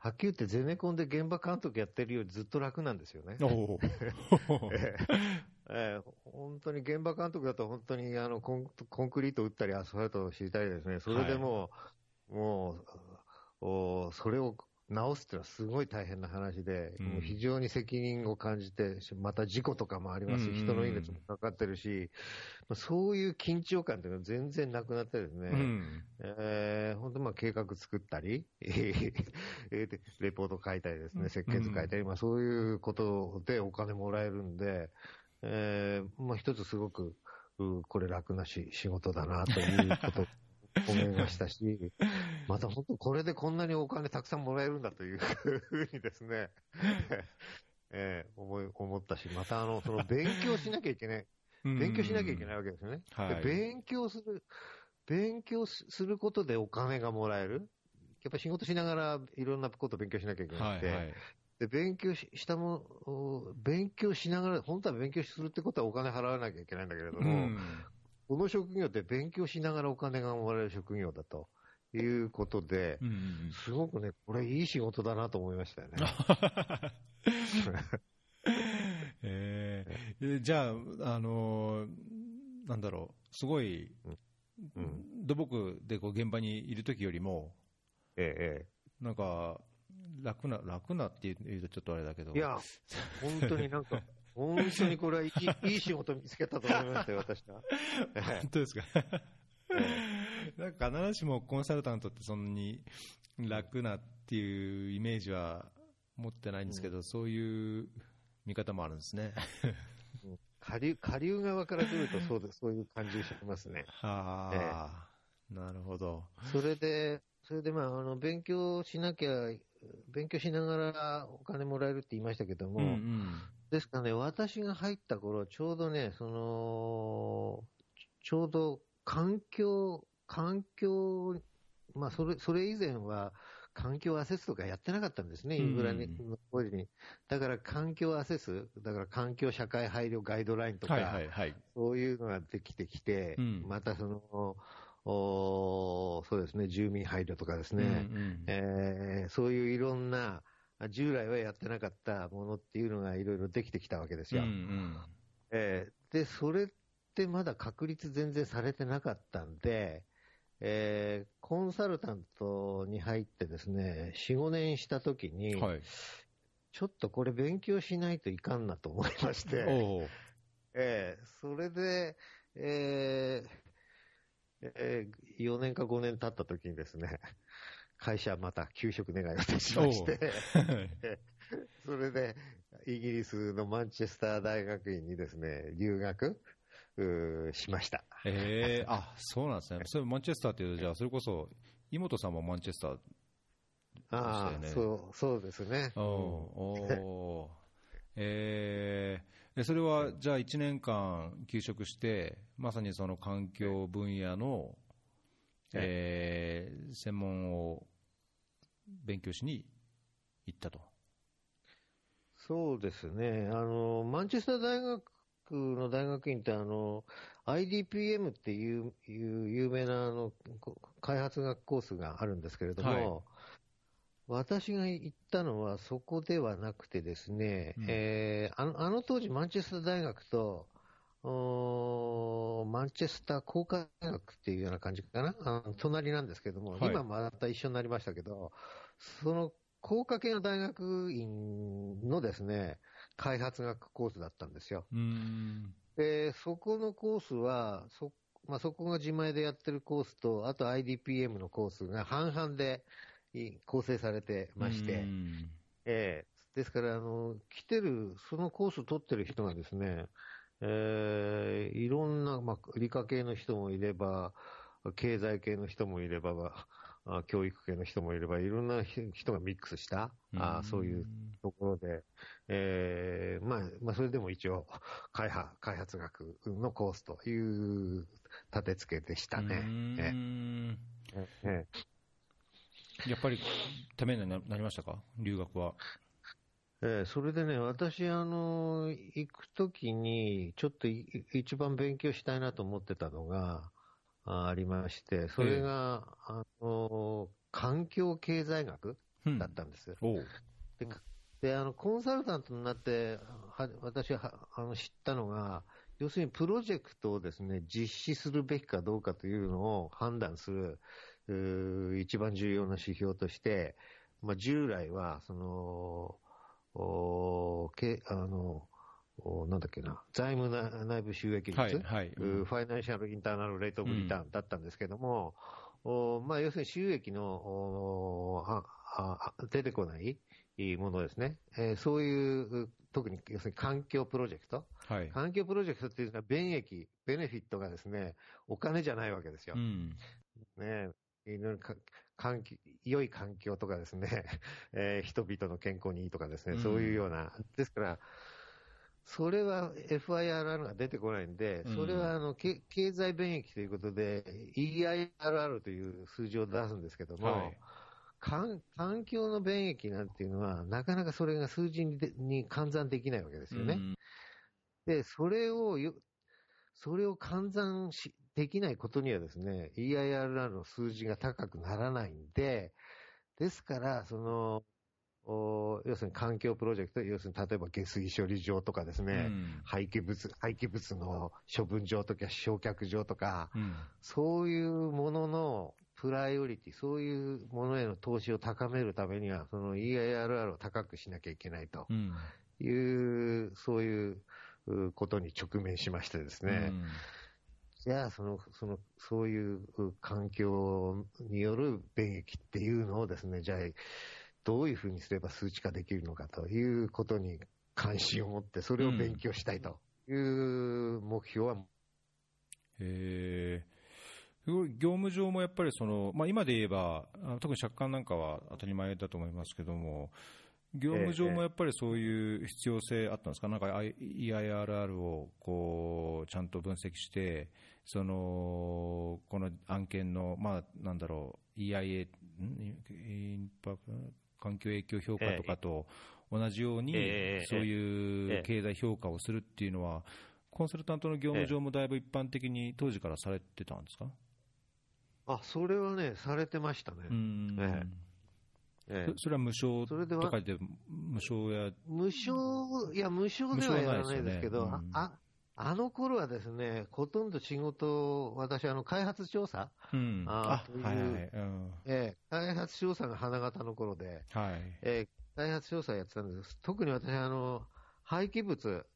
はっきり言ってゼネコンで現場監督やってるよりずっと楽なんですよね。おお ええええ本当に現場監督だと、本当にあのコンコンクリート打ったり、アスファルトを知りたいですね、それでもう、もうおそれを直すっていうのはすごい大変な話で、うん。非常に責任を感じて、また事故とかもありますし、人の命もかかってるし、まあそういう緊張感っていうのは全然なくなってですね、うん。えー本当まあ計画作ったり、レポート書いたりですね、設計図書いたり、まあそういうことでお金もらえるんで、えーまあ一つすごく、うこれ楽なし仕事だなということ。を 思いましたし、また本当これでこんなにお金たくさんもらえるんだというふうにですね、えー思い思ったし、またあの、その勉強しなきゃいけない。勉強しなきゃいけないわけですよね。はいで勉強する、勉強すすることでお金がもらえる。やっぱ仕事しながらいろんなことを勉強しなきゃいけなくて、はいはいで勉強ししたもの、勉強しながら、本当は勉強するってことはお金払わなきゃいけないんだけれどうも、んこの職業って勉強しながらお金がもらえる職業だということで、うんうんすごくね、これいい仕事だなと思いましたよね。えー。じゃあ、あのーなんだろう、すごい、うん。土木でこう現場にいるときよりも、えなんか、楽な、楽なって言うとちょっとあれだけど、え、いや、本当になんか、本当にこれはいいいい仕事見つけたと思いましたよ、私は。え 本当ですか？えなんか必ずしもコンサルタントってそんなに楽なっていうイメージは持ってないんですけど、そういう見方もあるんですね。うん下流下流側から来るとそうで、そういう感じがしますね。はあ、なるほど。それで、それでまあ、あの、勉強しなきゃ、勉強しながらお金もらえるって言いましたけども、うんうんですからね、私が入った頃、ちょうどね、その、ちょうど環境、環境、まあ、それ、それ以前は、環境アセスとかやってなかったんですね、インフラにうんの当時に。だから環境アセス、だから環境社会配慮ガイドラインとか、はいはいはい。そういうのができてきて、うんまたその、おそうですね、住民配慮とかですね、うんうんえーそういういろんな、従来はやってなかったものっていうのがいろいろできてきたわけですよ。うんうんえーで、それってまだ確立全然されてなかったんで、えーコンサルタントに入ってですね、4、5年したときに、はい。ちょっとこれ勉強しないといかんなと思いまして、ええそれで、えーえー4年か5年経った時にですね、会社また休職願いを出しまして、それでイギリスのマンチェスター大学院にですね、留学しました。ええあ、そうなんですね。それマンチェスターっていうと、じゃあ、それこそ、井本さんもマンチェスター。ああ、そうそう、そうですね。おおーえーでそれは、じゃあ1年間休職して、まさにその環境分野の、えー専門を勉強しに行ったと。そうですね。あの、マンチェスター大学の大学院って、あの、IDPM っていういう有名なあのこ開発学コースがあるんですけれども、はい私が行ったのはそこではなくてですね、うんえーあのあの当時マンチェスター大学と、マンチェスター工科大学っていうような感じかな、あの隣なんですけども、はい今また一緒になりましたけど、その工科系の大学院のですね、開発学コースだったんですよ。で、そこのコースは、そ、まあ、そこが自前でやってるコースと、あと IDPM のコースが半々でい構成されてまして、ええ。ですから、あの、来てる、そのコース取ってる人がですね、ええいろんな、まあ、理科系の人もいれば、経済系の人もいれば、あ教育系の人もいれば、いろんな人がミックスした、あそういうところで、えーまあまあ、それでも一応開発、開発学のコースという立て付けでしたね。ええやっぱりためになりましたか、留学は。えー、それでね、私、あの、行くときに、ちょっと一番勉強したいなと思ってたのが、ありまして、それが、えー、あの、環境経済学だったんです。う。ん、でであの、コンサルタントになって、は私はあの知ったのが、要するにプロジェクトをですね、実施するべきかどうかというのを判断する、一番重要な指標として、まあ、従来は、その、おけあのおなんだっけな、財務内部収益率、はいはい。うん、ファイナンシャルインターナルレートオブリターンだったんですけども、うん、おまあ、要するに収益のおああ出てこないものですね、えー、そういう、特に要するに環境プロジェクト、はい、環境プロジェクトっていうのは、便益、ベネフィットがですね、お金じゃないわけですよ。うん、ねいろいろ環境良い環境とかですね、えー、人々の健康にいいとかですね、そういうような、ですから、それは FIRR が出てこないんで、それはあの、経済便益ということで、EIRR という数字を出すんですけども、はい、環境の便益なんていうのは、なかなかそれが数字にに換算できないわけですよね。うん、で、それをそれを換算しできないことにはですね、EIRR の数字が高くならないんで、ですから、その、要するに環境プロジェクト、要するに例えば下水処理場とかですね、うん、廃棄物、廃棄物の処分場とか焼却場とか、うん、そういうもののプライオリティ、そういうものへの投資を高めるためには、その EIRR を高くしなきゃいけないという、うん、そういうことに直面しましてですね、じゃあその、その、そういう環境による便益っていうのをですね、じゃあ、どういうふうにすれば数値化できるのかということに関心を持って、それを勉強したいという目標は。うん、へ業務上もやっぱりその、まあ、今で言えば、特に借款なんかは当たり前だと思いますけども、業務上もやっぱりそういう必要性あったんですか、なんか EIRR をこうちゃんと分析して、そのこの案件の、まあ、なんだろう、EIA、インパク環境影響評価とかと同じように、そういう経済評価をするっていうのは、コンサルタントの業務上もだいぶ一般的に当時からされてたんですか？あそれはね、されてましたね。ええ。ええ、それは無償とかで、無償や無償、いや、無償ではやらないですけど、ねうん、ああの頃はですね、ほとんど仕事、私、あの開発調査、うん、あという、はいはい。うん。えー、開発調査が花形の頃で、はい。えー、開発調査やってたんです。特に私、あの廃棄物、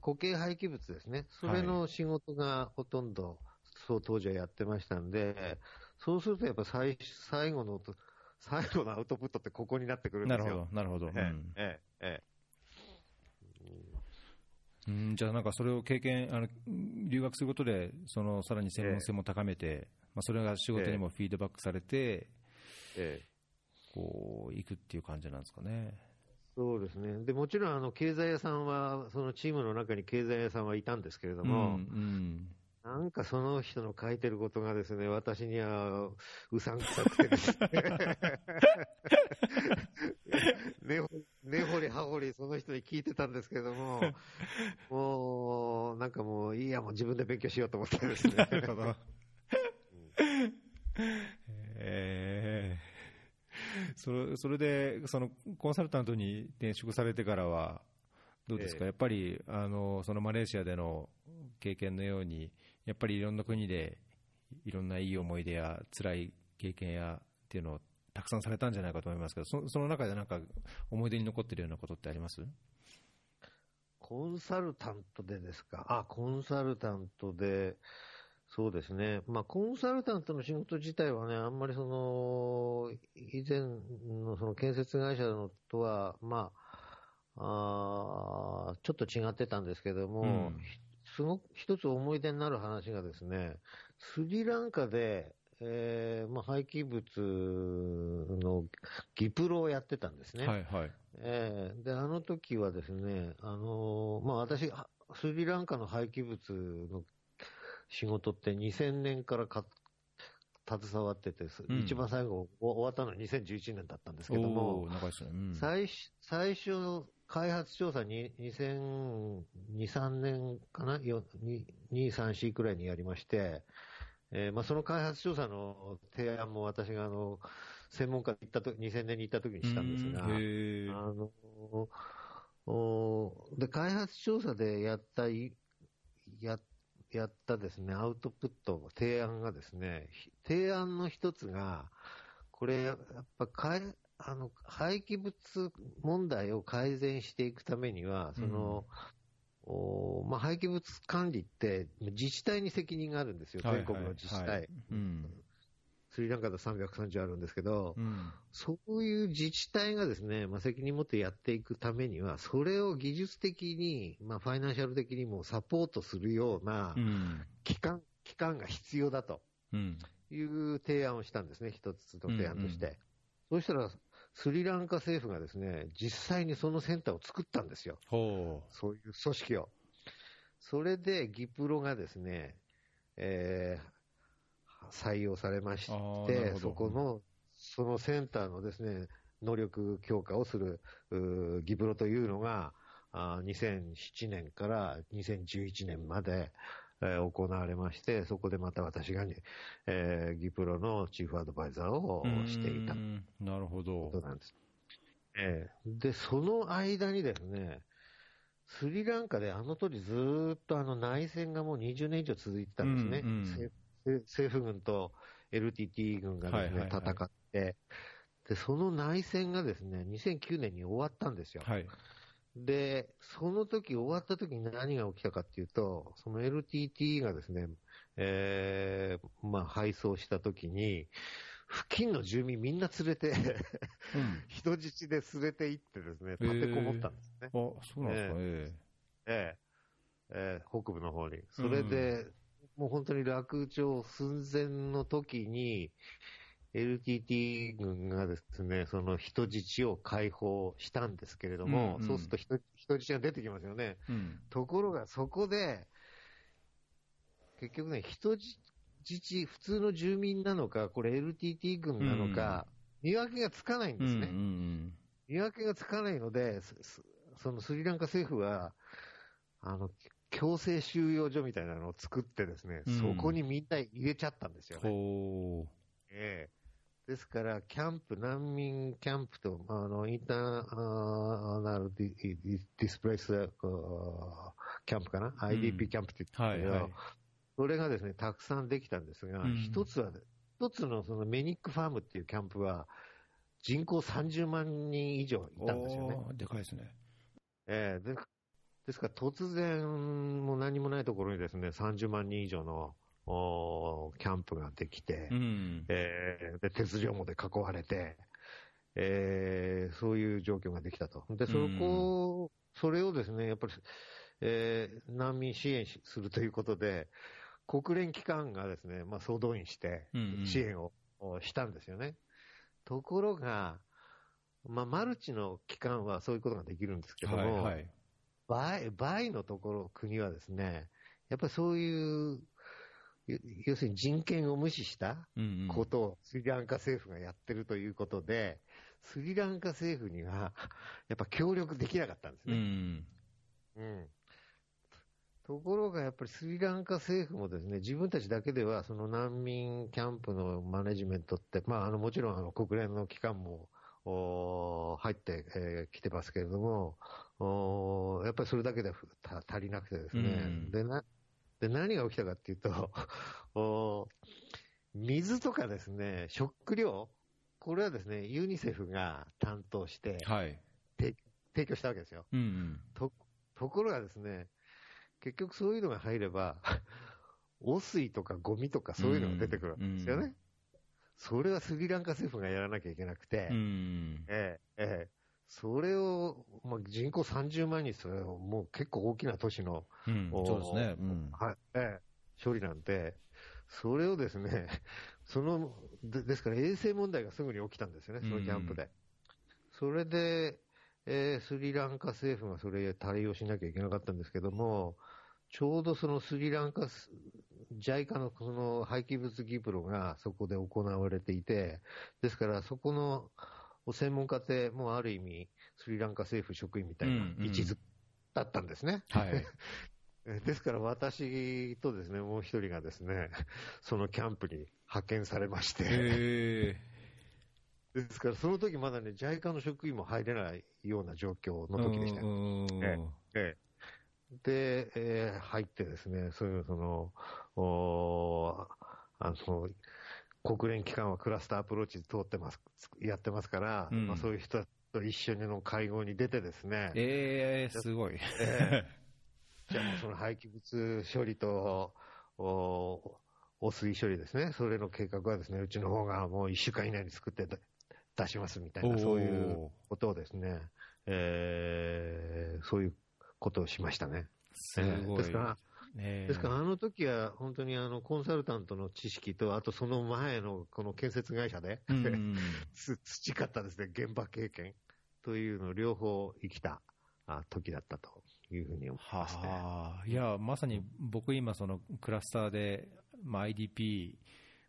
固形廃棄物ですね、それの仕事がほとんど、そう当時はやってましたんで、そうするとやっぱ最最後の最後のアウトプットってここになってくるんですよ。なるほど、なるほど。ええ、ええ、うん、じゃあ、なんかそれを経験、あの留学することで、そのさらに専門性も高めて、えまあ、それが仕事にもフィードバックされて、ええ、こう、いくっていう感じなんですかね。そうですね。で、もちろん、あの、経済屋さんは、そのチームの中に経済屋さんはいたんですけれども、うん、うんなんかその人の書いてることがですね、私にはうさんくさくてですね。根掘り葉掘りその人に聞いてたんですけれども、もう、なんかもういいや、もう自分で勉強しようと思ってですね。なるほど。えー、それそれで、そのコンサルタントに転職されてからは、どうですか、えー、やっぱりあのそのマレーシアでの経験のように、やっぱりいろんな国でいろんないい思い出や辛い経験やっていうのをたくさんされたんじゃないかと思いますけど、そその中でなんか思い出に残っているようなことってあります？コンサルタントでですか、あコンサルタントで、そうですね、まあ、コンサルタントの仕事自体はね、あんまりその以前のその建設会社のとは、まあ、あちょっと違ってたんですけども、うん、すごく一つ思い出になる話がですね、スリランカで、えーまあ、廃棄物のギプロをやってたんですね。はいはい。えーで、あの時はですね、あのーまあ、私、はスリランカの廃棄物の仕事って2000年からか携わってて、すうん一番最後終わったのは2011年だったんですけどもね。うん最初最初、開発調査に2002、3年かな、よに2、3、4くらいにやりまして、えーまあ、その開発調査の提案も私があの専門家に行ったと2000年に行った時にしたんですが、あのおで開発調査でやったいややったですねアウトプット、提案がですね、ひ提案の一つが、これ、やっぱあの廃棄物問題を改善していくためには、そのおまあ、廃棄物管理って自治体に責任があるんですよ、はい全国の自治体。はいはいうん。スリランカで330あるんですけど、うん。そういう自治体がですね、まあ、責任持ってやっていくためには、それを技術的に、まあ、ファイナンシャル的にもサポートするようなうん。機関、機関が必要だとうん。いう提案をしたんですね、一つの提案として。そうしたら、スリランカ政府がですね、実際にそのセンターを作ったんですよ。ほそういう組織を。それで、ギプロがですね、えー採用されましてそこの、そのセンターのですね、能力強化をする、ギプロというのが、あー2007年から2011年まで、えー行われまして、そこでまた私がに、えーギプロのチーフアドバイザーをうしていたうんなるほどことなんです。ええで、その間にですね、スリランカであの時ずーっとあの内戦がもう20年以上続いてたんですね。うんうん政政府軍と LTT 軍がですね、はいはいはい戦って、で、その内戦がですね、2009年に終わったんですよ。はいで、その時終わった時に何が起きたかっていうと、その LTT がですね、えーまあ、配送した時に、付近の住民みんな連れて、うん。人質で連れて行ってですね、立てこもったんですね。あそうなんですか。えええええ北部の方に。それで、もう本当に落城寸前の時に、LTT 軍がですね、その人質を解放したんですけれども、うんうん。そうすると人人質が出てきますよね。えうん。ところがそこで、結局ね、人質、普通の住民なのか、これ LTT 軍なのか、見分けがつかないんですね。うんうん見分けがつかないので、そのスリランカ政府は、あの、強制収容所みたいなのを作ってですね、うん。そこにみんな入れちゃったんですようんね。ほええですから、キャンプ、難民キャンプと、あの、インターナルディディスプレイスキャンプかな、?IDP キャンプってうはい言ってるんだけどはいそれがですね、たくさんできたんですが、うん一つは、一つのそのメニックファームっていうキャンプは、人口30万人以上いたんですよね。でかいですねええでですから突然、もう何もないところにですね、30万人以上のおーキャンプができて、うんえーで鉄条網で囲われて、えーそういう状況ができたと。で、そこ、それをですね、やっぱり、えー難民支援しするということで、国連機関がですね、まあ、総動員してうんうん支援をおしたんですよね。ところが、まあ、マルチの機関はそういうことができるんですけども、はいはい倍、倍のところ、国はですね、やっぱりそういう、要要するに人権を無視したことをスリランカ政府がやってるということで、スリランカ政府には、やっぱ協力できなかったんですうね。んうん。ところがやっぱりスリランカ政府もですね、自分たちだけではその難民キャンプのマネジメントって、まああのもちろんあの国連の機関も入ってき、えー来てますけれども、やっぱりそれだけではた足りなくてですね、うんでなで何が起きたかっていうと、おー水とかですね、食料、これはですね、ユニセフが担当してはい。提供したわけですよ。うんうん。と、ところがですね、結局そういうのが入れば、汚水とかゴミとかそういうのが出てくるわけですよね。うんそれはスリランカ政府がやらなきゃいけなくて、うん。ええ、ええ、それを、まあ、人口30万人それをもう結構大きな都市の、うんおそうですね。うん。はい、ええ、処理なんで、それをですね、そのでですから衛生問題がすぐに起きたんですよね、そのキャンプで。それで、えースリランカ政府がそれ対応しなきゃいけなかったんですけども、ちょうどそのスリランカス、JICA のその廃棄物ギプロがそこで行われていて、ですからそこの専門家って、もうある意味、スリランカ政府職員みたいなうんうん位置づだったんですね。はい。えですから私とですね、もう一人がですね、そのキャンプに派遣されまして、へですからその時まだね、JICA の職員も入れないような状況の時でしたよ。うんえええで、えー入ってですね、そういうその、おーあの、国連機関はクラスターアプローチ取ってます、やってますから、うんまあ、そういう人と一緒にの会合に出てですね、えー、すごい。え じゃあその廃棄物処理と、お汚水処理ですね、それの計画はですね、うちの方がもう1週間以内に作って出出しますみたいな、そういうことをですね、えーそういうことをしましたね。すごい。ですから、ね。ですからあの時は本当にあのコンサルタントの知識と、あとその前のこの建設会社で、うん。つ培ったですね、現場経験というのを両方生きたあ時だったというふうに思いますね。はあ、いや、まさに僕今、そのクラスターで、まあ、IDP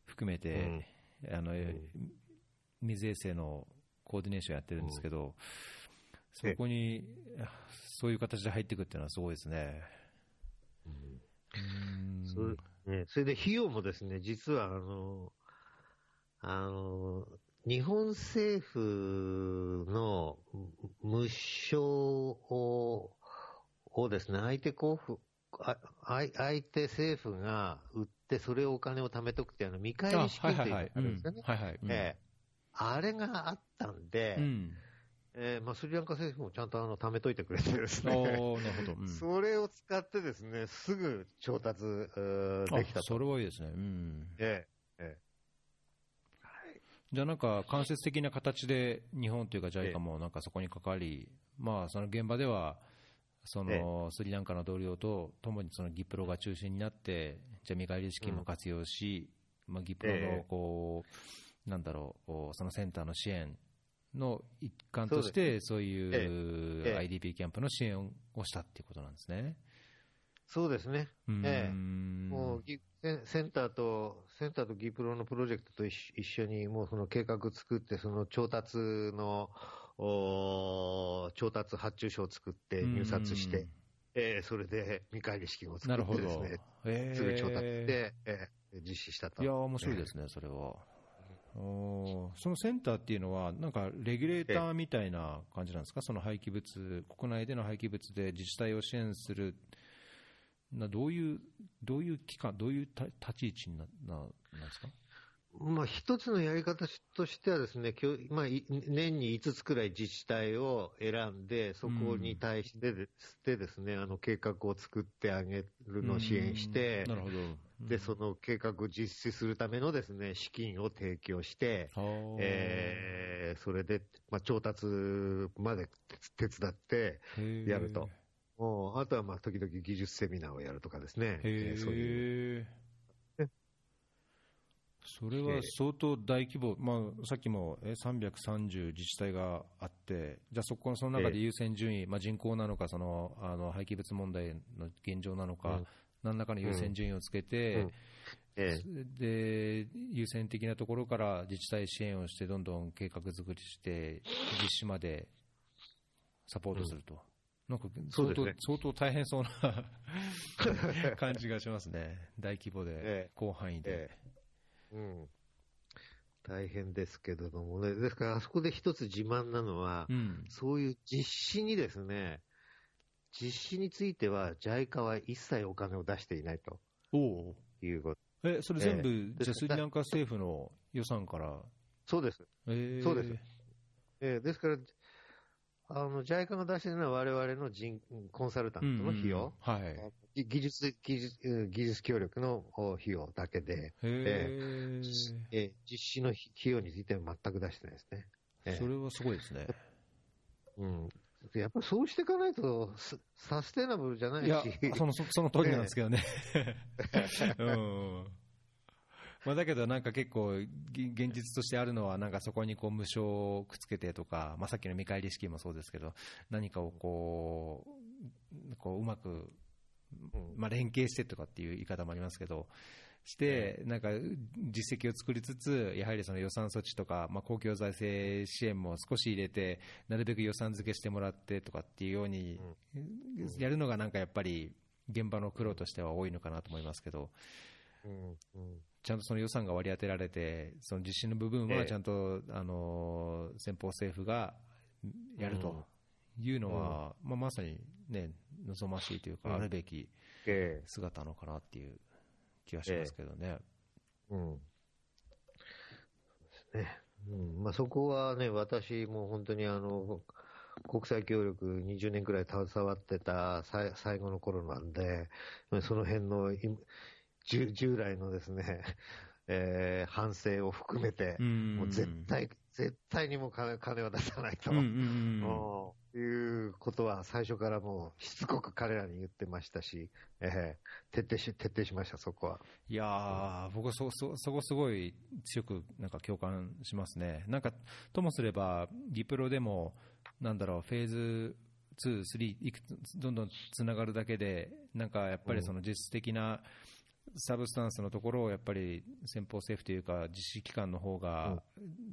含めて、あの水衛生のコーディネーションやってるんですけど、そこにそういう形で入っていくっていうのはすごいですね。うん。それね、それで費用もですね、実はあの、あの、日本政府の無償ををですね、相手交付、あ相相手政府が売って、それをお金を貯めとくっていうあの見返り資金っていうのがあるんですよね。あれがあったんで、うんえーまあ、スリランカ政府もちゃんとあの貯めといてくれてですね、おーなるほど。うん。それを使ってですね、すぐ調達、うーできたあそと。れはいいですね。うん。ええじゃあなんか間接的な形で日本というか JICA もなんかそこに関わり、まあその現場ではそのスリランカの同僚とともにそのギプロが中心になって、じゃあ見返り資金も活用し、まあギプロのこう、なんだろうそのセンターの支援の一環として、そういうええ IDP キャンプの支援をしたっていうことなんですね。そうですね、ええうんもうギセンターと、センターとギプロのプロジェクトと一緒に、もうその計画作って、その調達の、おー調達発注書を作って、入札して、ええそれで見返り資金をなるほど作ってですね、。ええすぐ調達して、ええ実施したと。いやー、面白いですね、それは。そのセンターっていうのは、なんかレギュレーターみたいな感じなんですか、その廃棄物、国内での廃棄物で自治体を支援する、などういう、どういう機関、どういうた立ち位置になななんですか？まあ、一つのやり方としてはですね、きょまあ、い年に5つくらい自治体を選んで、そこに対してです,、でですね、あの計画を作ってあげるのを支援してうん、なるほど。で、その計画を実施するためのですね、資金を提供して、のえーそれで、まあ、調達まで手伝ってやると。もうあとはまあ時々技術セミナーをやるとかですね、えーそういう。それは相当大規模、まあ、さっきもえ330自治体があって、じゃあそこのその中で優先順位、まあ、人口なのかそのあの廃棄物問題の現状なのか、うん何らかの優先順位をつけて、うん。えで優先的なところから自治体支援をして、どんどん計画作りして、実施までサポートすると、なんか相当,、ね。相当大変そうな 感じがしますね、大規模で、ええ。広範囲で。え。うん、大変ですけれどもね、ですからあそこで一つ自慢なのは、うん。そういう実施にですね、実施については JICA は一切お金を出していないと。おいうこと。えそれ全部、ええ。じゃあスリランカ政府の予算から、そうです。えー。そうです。えーですから、あの JICA が出しているのは我々の人コンサルタントの費用、うんうんはい、ぎ技術技術うん技術協力のお費用だけで、へー。えー実施の費用については全く出してないですね。ええそれはすごいですね。うん、やっぱりそうしていかないと、スサステナブルじゃないし、いや、そのそその通りなんですけどね。うんまあだけど、なんか結構、現実としてあるのは、なんかそこにこう無償をくっつけてとか、まあ、さっきの見返り資金もそうですけど、何かをこう、こううまく、まあ、連携してとかっていう言い方もありますけど、して、なんか実績を作りつつ、やはりその予算措置とか、まあ、公共財政支援も少し入れて、なるべく予算付けしてもらってとかっていうようにやるのが、なんかやっぱり現場の苦労としては多いのかなと思いますけど、ちゃんとその予算が割り当てられて、その実施の部分はちゃんと、あの先方政府がやるというのは、まあ、まさに、ね、望ましいというか、あるべき姿なのかなっていう。気がしますけどね。えー、うん。ね。うん。まあ、そこはね、私も本当にあの、国際協力20年くらい携わってた最後の頃なんで、その辺の従来のですね、えー、反省を含めて、もう絶対、絶対にも金金は出さないと、いうことは最初からもうしつこく彼らに言ってましたし、えー、徹底し徹底しました、そこは。いやー、僕そそ、そこすごい強くなんか共感しますね。なんかともすれば、リプロでも、なんだろう、フェーズ2、3、いくどんどんつながるだけで、なんかやっぱりその実質的な、うんサブスタンスのところをやっぱり先方政府というか、実施機関の方が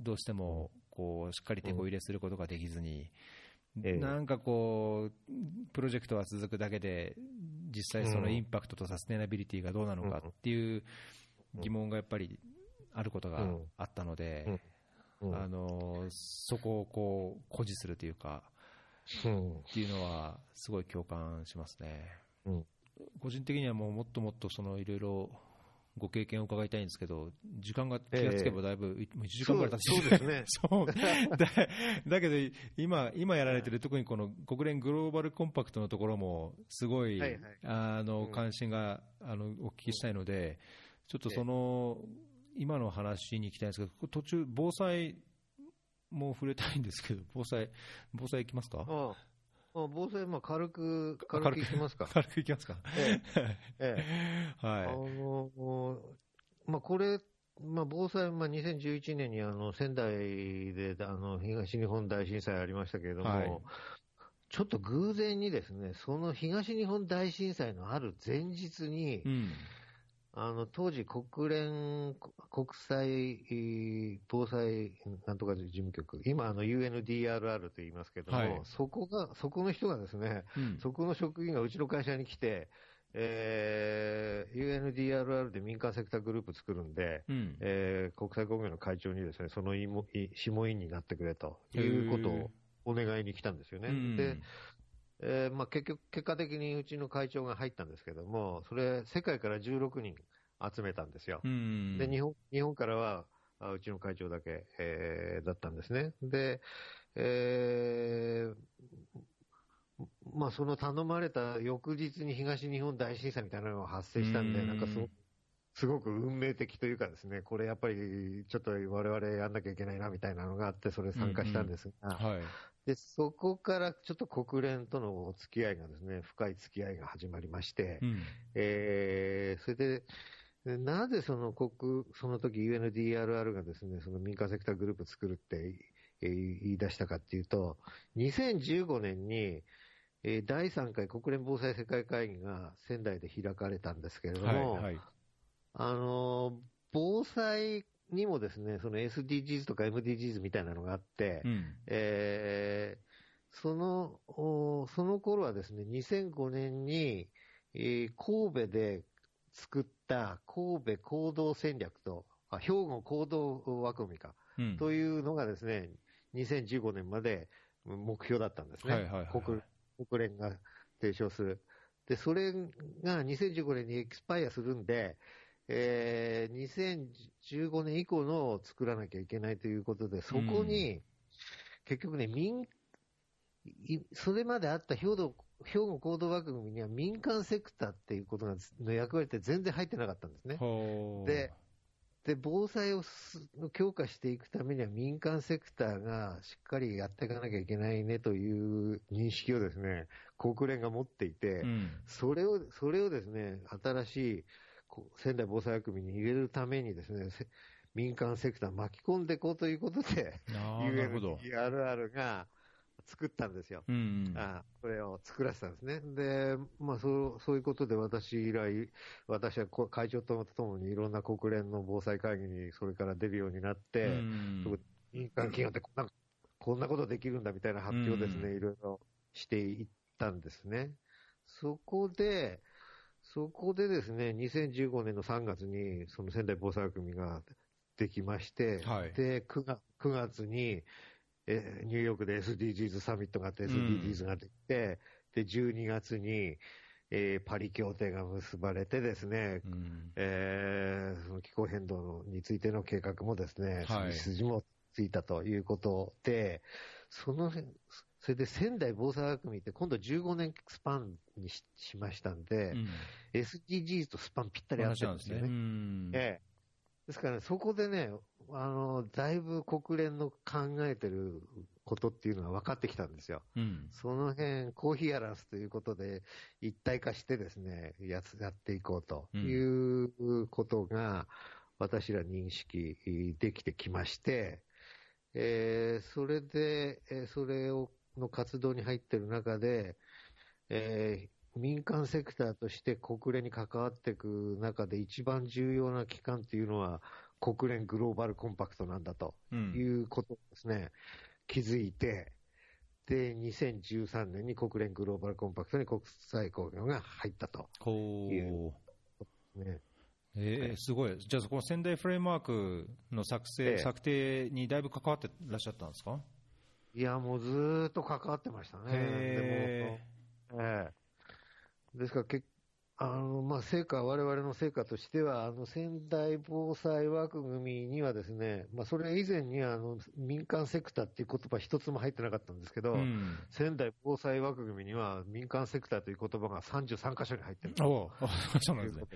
どうしてもこうしっかりテコ入れすることができずに、なんかこう、プロジェクトは続くだけで、実際そのインパクトとサステナビリティがどうなのかっていう疑問がやっぱりあることがあったので、あのそこをこう誇示するというか、っていうのはすごい共感しますね。個人的にはもうもっともっとそのいろいろご経験を伺いたいんですけど、時間が気がつけばだいぶ、もう1時間ぐらい経ってそうですね。そう。だだけど今、今やられてる、特にこの国連グローバルコンパクトのところも、すごい、はいはい、あの関心が、あのお聞きしたいので、ちょっとその、今の話に行きたいんですけど、途中、防災も触れたいんですけど、防災、防災いきますか？ああ防災、まあ、軽く、軽くいきますか。軽くいきますか。ええ。ええ。はい。あの、まあ、これ、まあ、防災、まあ、2011年にあの仙台であの東日本大震災ありましたけれども、はい、ちょっと偶然にですね、その東日本大震災のある前日に、うんあの、当時国連国際防災なんとか事務局、今あの UNDRR と言いますけども、はい、そこが、そこの人がですね、うん、そこの職員がうちの会社に来て、えー、UNDRR で民間セクターグループ作るんで、うん、えー、国際公務員の会長にですね、その諮問員になってくれということをお願いに来たんですよね。でえーまあ、結局、結果的にうちの会長が入ったんですけども、それ、世界から16人集めたんですよ。で日本日本からはあうちの会長だけ、えー、だったんですね。で、えー、まあ、その頼まれた翌日に東日本大震災みたいなのが発生したんで、ん。なんかすすごく運命的というかですね、これやっぱりちょっと我々やんなきゃいけないなみたいなのがあって、それ参加したんですが、うんうん。はい、で、そこからちょっと国連とのお付き合いがですね、深い付き合いが始まりまして、うん、えー、それで、なぜその国、その時 UNDRR がですね、その民間セクターグループ作るって言い出したかっていうと、2015年に、第3回国連防災世界会議が仙台で開かれたんですけれども、はいはい、あの、防災にもですね、その SDGs とか MDGs みたいなのがあって、うん、えー、その、その頃はですね、2005年に、えー、神戸で作った神戸行動戦略と、あ兵庫行動枠組みか、うん、というのがですね、2015年まで目標だったんですね。はいはいはいはい、国国連が提唱する。で、それが2015年にエキスパイアするんで、えー、2015年以降のを作らなきゃいけないということで、そこに、結局ね、民、それまであった兵庫兵庫行動枠組みには民間セクターっていうことの役割って全然入ってなかったんですね。で、で、防災を強化していくためには民間セクターがしっかりやっていかなきゃいけないねという認識をですね、国連が持っていて、うん、それを、それをですね、新しい仙台防災学組に入れるためにですね、民間セクター巻き込んでいこうということで、UNGRR が作ったんですよ。うんうん、あこれを作らせたんですね。で、まあそう、そういうことで私以来、私は会長とともにいろんな国連の防災会議にそれから出るようになって、うん、民間企業ってこんなこんなことできるんだみたいな発表ですね、いろいろしていったんですね。そこで、そこでですね、2015年の3月に、その仙台防災組ができまして、はい、で9月、9月に、えニューヨークで SDGs サミットがあって、SDGs ができて、うん、で、12月に、えー、パリ協定が結ばれてですね、うん、えー、その気候変動についての計画もですね、はい、筋もついたということで、そのそれで仙台防災学組って今度15年スパンにしましたんで、うん、SDGs とスパンぴったり合ってるんですよね。ええ、ですから、ね、そこでね、あの、だいぶ国連の考えてることっていうのが分かってきたんですよ。うん、その辺、コーヒーアランスということで、一体化してですね、ややっていこうということが、私ら認識できてきまして、えー、それで、えー、それをの活動に入っている中で、えー、民間セクターとして国連に関わっていく中で一番重要な機関っていうのは国連グローバルコンパクトなんだということですね、うん、気づいて、で、2013年に国連グローバルコンパクトに国際工業が入ったと。いう、ね。えー、すごい。じゃあ、この仙台フレームワークの作成、え策定にだいぶ関わってらっしゃったんですか？いや、もうずっと関わってましたね。でも、ええですからけ、あの、まあ、成果、我々の成果としては、あの、仙台防災枠組みにはですね、まあ、それ以前に、あの、民間セクターっていう言葉一つも入ってなかったんですけど、うん、仙台防災枠組みには民間セクターという言葉が33箇所に入ってる。お そうなんですね。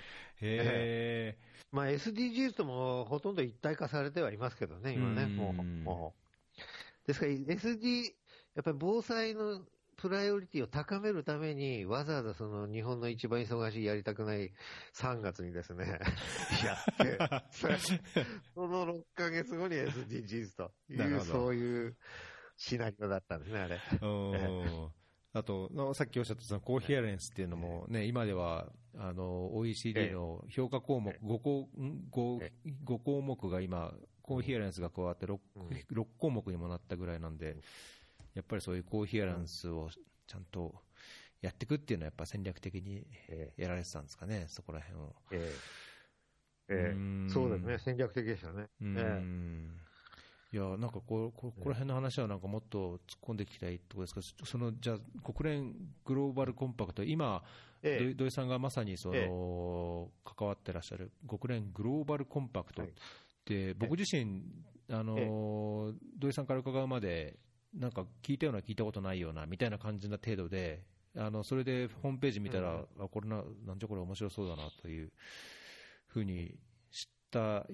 へえ。まあ、SDGs ともほとんど一体化されてはいますけどね、今ね、もう、もう。ですから SD、やっぱり防災のプライオリティを高めるために、わざわざその日本の一番忙しいやりたくない3月にですね、やって、その6ヶ月後に SDGs という、そういうシナリオだったんですね、あれ。あと、さっきおっしゃったそのコーヒーアレンスっていうのもね、今では、あの、OECD の評価項目、5項 5, 5項目が今、コーヒーアランスが加わって 6,、6項目にもなったぐらいなんで、やっぱりそういうコーヒーアランスをちゃんとやっていくっていうのは、やっぱ戦略的にやられてたんですかね、そこら辺を。ええ。ー、そうですね、戦略的でしたね。うん。いやなんかこここら辺の話はなんかもっと突っ込んでいきたいところですけど、そのじゃあ、国連グローバルコンパクト、今、ええ、土井さんがまさにその、ええ、関わってらっしゃる国連グローバルコンパクト、はい、で僕自身、あの土井さんから伺うまで、なんか聞いたような、聞いたことないようなみたいな感じな程度で、あのそれでホームページ見たら、うん、あこれな、なんじゃこれ、面白そうだなというふうに知った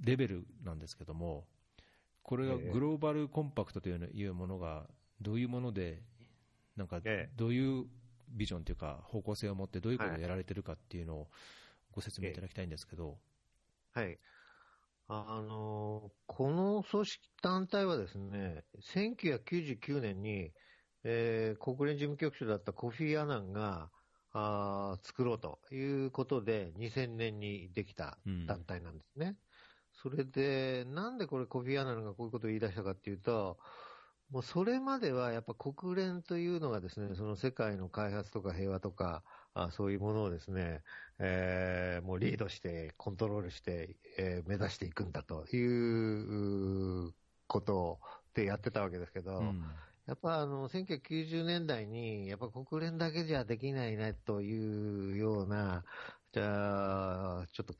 レベルなんですけども、これがグローバルコンパクトというものが、どういうもので、なんかどういうビジョンというか、方向性を持って、どういうことをやられてるかっていうのをご説明いただきたいんですけど。はいあの、この組織団体はですね、1999年に、えー、国連事務局長だったコフィー・アナンが、あ作ろうということで、2000年にできた団体なんですね。うん、それで、なんでこれコフィー・アナンがこういうことを言い出したかっていうと、もうそれまではやっぱ国連というのがですね、その世界の開発とか平和とか、あそういうものをですね、えー、もうリードして、コントロールして、えー、目指していくんだということでやってたわけですけど、うん、やっぱあの、1990年代に、やっぱ国連だけじゃできないねというような、じゃあ、ちょっと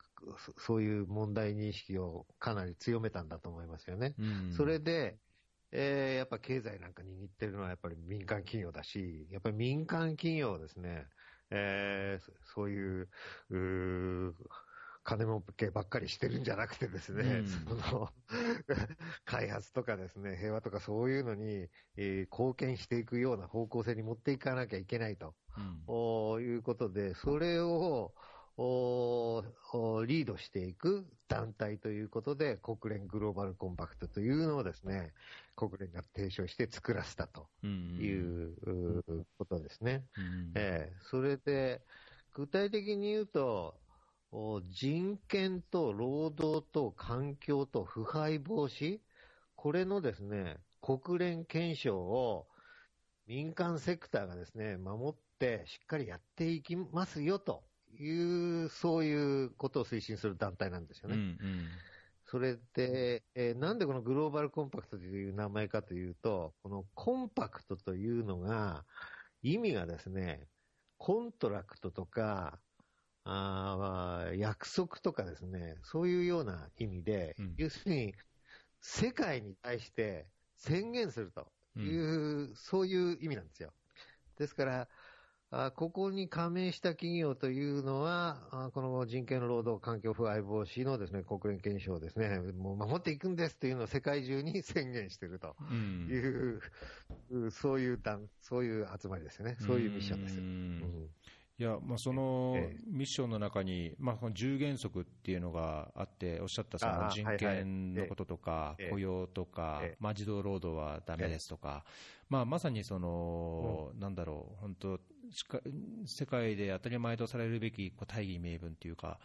そういう問題認識をかなり強めたんだと思いますよね。うん、それで、えー、やっぱ経済なんか握ってるのはやっぱり民間企業だし、やっぱり民間企業ですね、えー、そういう、う金儲けばっかりしてるんじゃなくてですね、うん、その 開発とかですね、平和とかそういうのに、えー、貢献していくような方向性に持っていかなきゃいけないと、うん、いうことで、それををリードしていく団体ということで、国連グローバルコンパクトというのをですね、国連が提唱して作らせたということですね。えー、それで、具体的に言うと、人権と労働と環境と腐敗防止、これのですね、国連憲章を民間セクターがですね、守ってしっかりやっていきますよという、そういうことを推進する団体なんですよね。うんうん、それで、えー、なんでこのグローバルコンパクトという名前かというと、このコンパクトというのが、意味がですね、コントラクトとか、あ約束とかですね、そういうような意味で、うん、要するに、世界に対して宣言するという、うん、そういう意味なんですよ。ですから、あここに加盟した企業というのは、あこの人権労働環境腐敗防止のですね、国連憲章をですね、もう守っていくんですというのを世界中に宣言しているという、うん、そういうそういう集まりですよね。そういうミッションです。うん。いや、まあ、そのミッションの中に、まあ、この10原則っていうのがあって、おっしゃったその人権のこととか、雇用とか、まあ、児童労働はだめですとか、まあ、まさにその、なんだろう、本当、世界で当たり前とされるべき大義名分というか、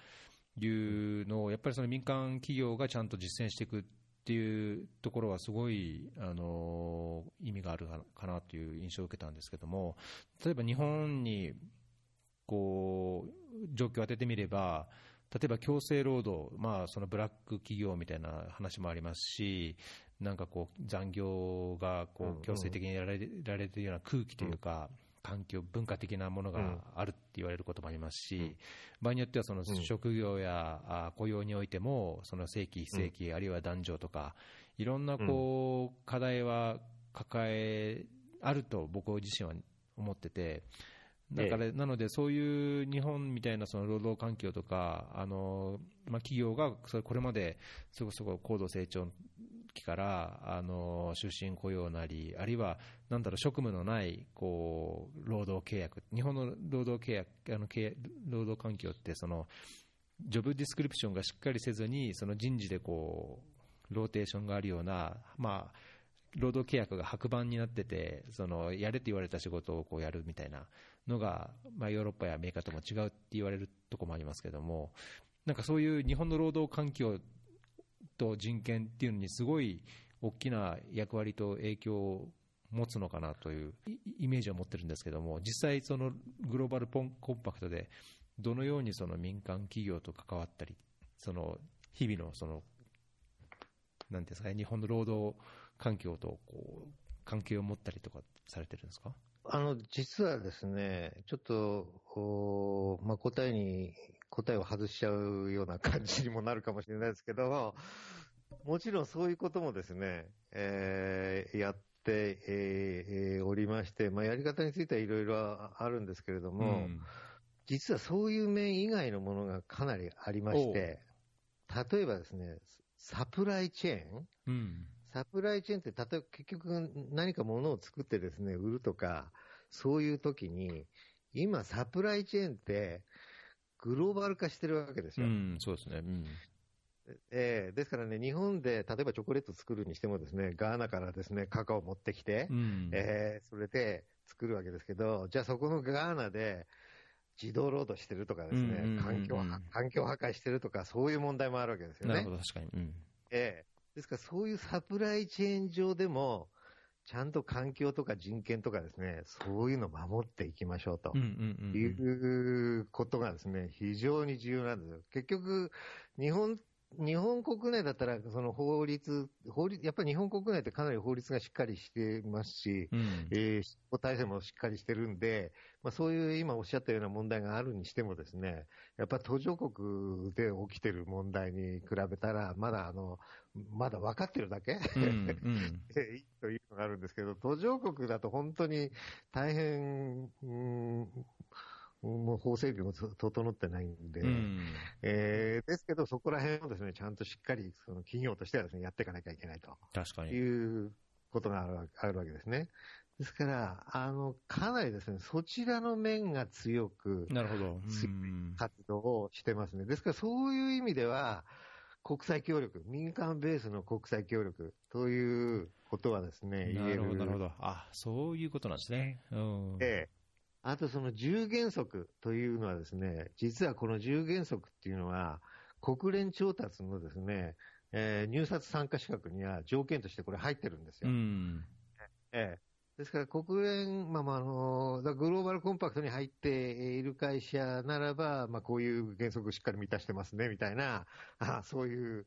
いうのを、やっぱりその民間企業がちゃんと実践していくっていうところはすごい、あの意味があるかなという印象を受けたんですけども、例えば日本にこう状況を当ててみれば、例えば強制労働、まあ、そのブラック企業みたいな話もありますし、なんかこう残業がこう強制的にやられられているような空気というか、環境、文化的なものがあるって言われることもありますし、場合によってはその職業や雇用においても、その正規、非正規、あるいは男女とか、いろんなこう課題は抱えあると僕自身は思ってて、だから、なので、そういう日本みたいなその労働環境とか、あのまあ、企業がそれこれまでそこそこ高度成長期からあの終身雇用なり、あるいはなんだろう職務のないこう労働契約、日本の労働契約あの契労働環境ってその、ジョブディスクリプションがしっかりせずに、その人事でこうローテーションがあるような、まあ、労働契約が白紙になってて、そのやれって言われた仕事をこうやるみたいなのが、まあ、ヨーロッパやアメリカとも違うって言われるところもありますけども、なんかそういう日本の労働環境と人権っていうのに、すごい大きな役割と影響を持つのかなというイメージを持ってるんですけども、実際、そのグローバルコンパクトで、どのようにその民間企業と関わったり、その日々のその、なんですかね、日本の労働環境とこう関係を持ったりとかされてるんですか？あの、実はですね、ちょっと、まあ、答えに、答えを外しちゃうような感じにもなるかもしれないですけど、もちろんそういうこともですね、えー、やって、えー、おりまして、まあ、やり方についてはいろいろあるんですけれども、うん、実はそういう面以外のものがかなりありまして、例えばですね、サプライチェーン、うん。サプライチェーンって、例えば結局何か物を作ってですね、売るとか、そういう時に、今サプライチェーンってグローバル化してるわけですよ。うん、そうですね。うん。えー、ですからね、日本で例えばチョコレート作るにしてもですね、ガーナからですね、カカオを持ってきて、うん、えー、それで作るわけですけど、じゃあそこのガーナで、自動労働してるとかですね、環境、環境破壊してるとか、そういう問題もあるわけですよね。なるほど、確かに。うん、えですからそういうサプライチェーン上でも、ちゃんと環境とか人権とかですね、そういうのを守っていきましょうということがですね、非常に重要なんですよ。結局、日本日本国内だったら、その法律、法律、やっぱり日本国内ってかなり法律がしっかりしてますし、うん、えー、執行体制もしっかりしてるんで、まあそういう今おっしゃったような問題があるにしてもですね、やっぱり途上国で起きてる問題に比べたら、まだあの、まだ分かってるだけ、うんうん、というのがあるんですけど、途上国だと本当に大変、うんもう法整備も整ってないんで、うん、えー、ですけど、そこら辺をですね、ちゃんとしっかり、その企業としてはですね、やっていかなきゃいけないと。確かに。いうことがあるあるわけですね。ですから、あの、かなりですね、そちらの面が強く、なるほど。活動をしてますね。ですから、そういう意味では、国際協力、民間ベースの国際協力ということはですね、言える。なるほど、なるほど。あ、そういうことなんですね。うん。ええ。あとその10原則というのはですね、実はこの10原則っていうのは、国連調達のですね、えー入札参加資格には条件としてこれ入ってるんですうよ。ん。ええ。ですから国連、まあまあ、あの、だグローバルコンパクトに入っている会社ならば、まあこういう原則をしっかり満たしてますね、みたいな、あそういう、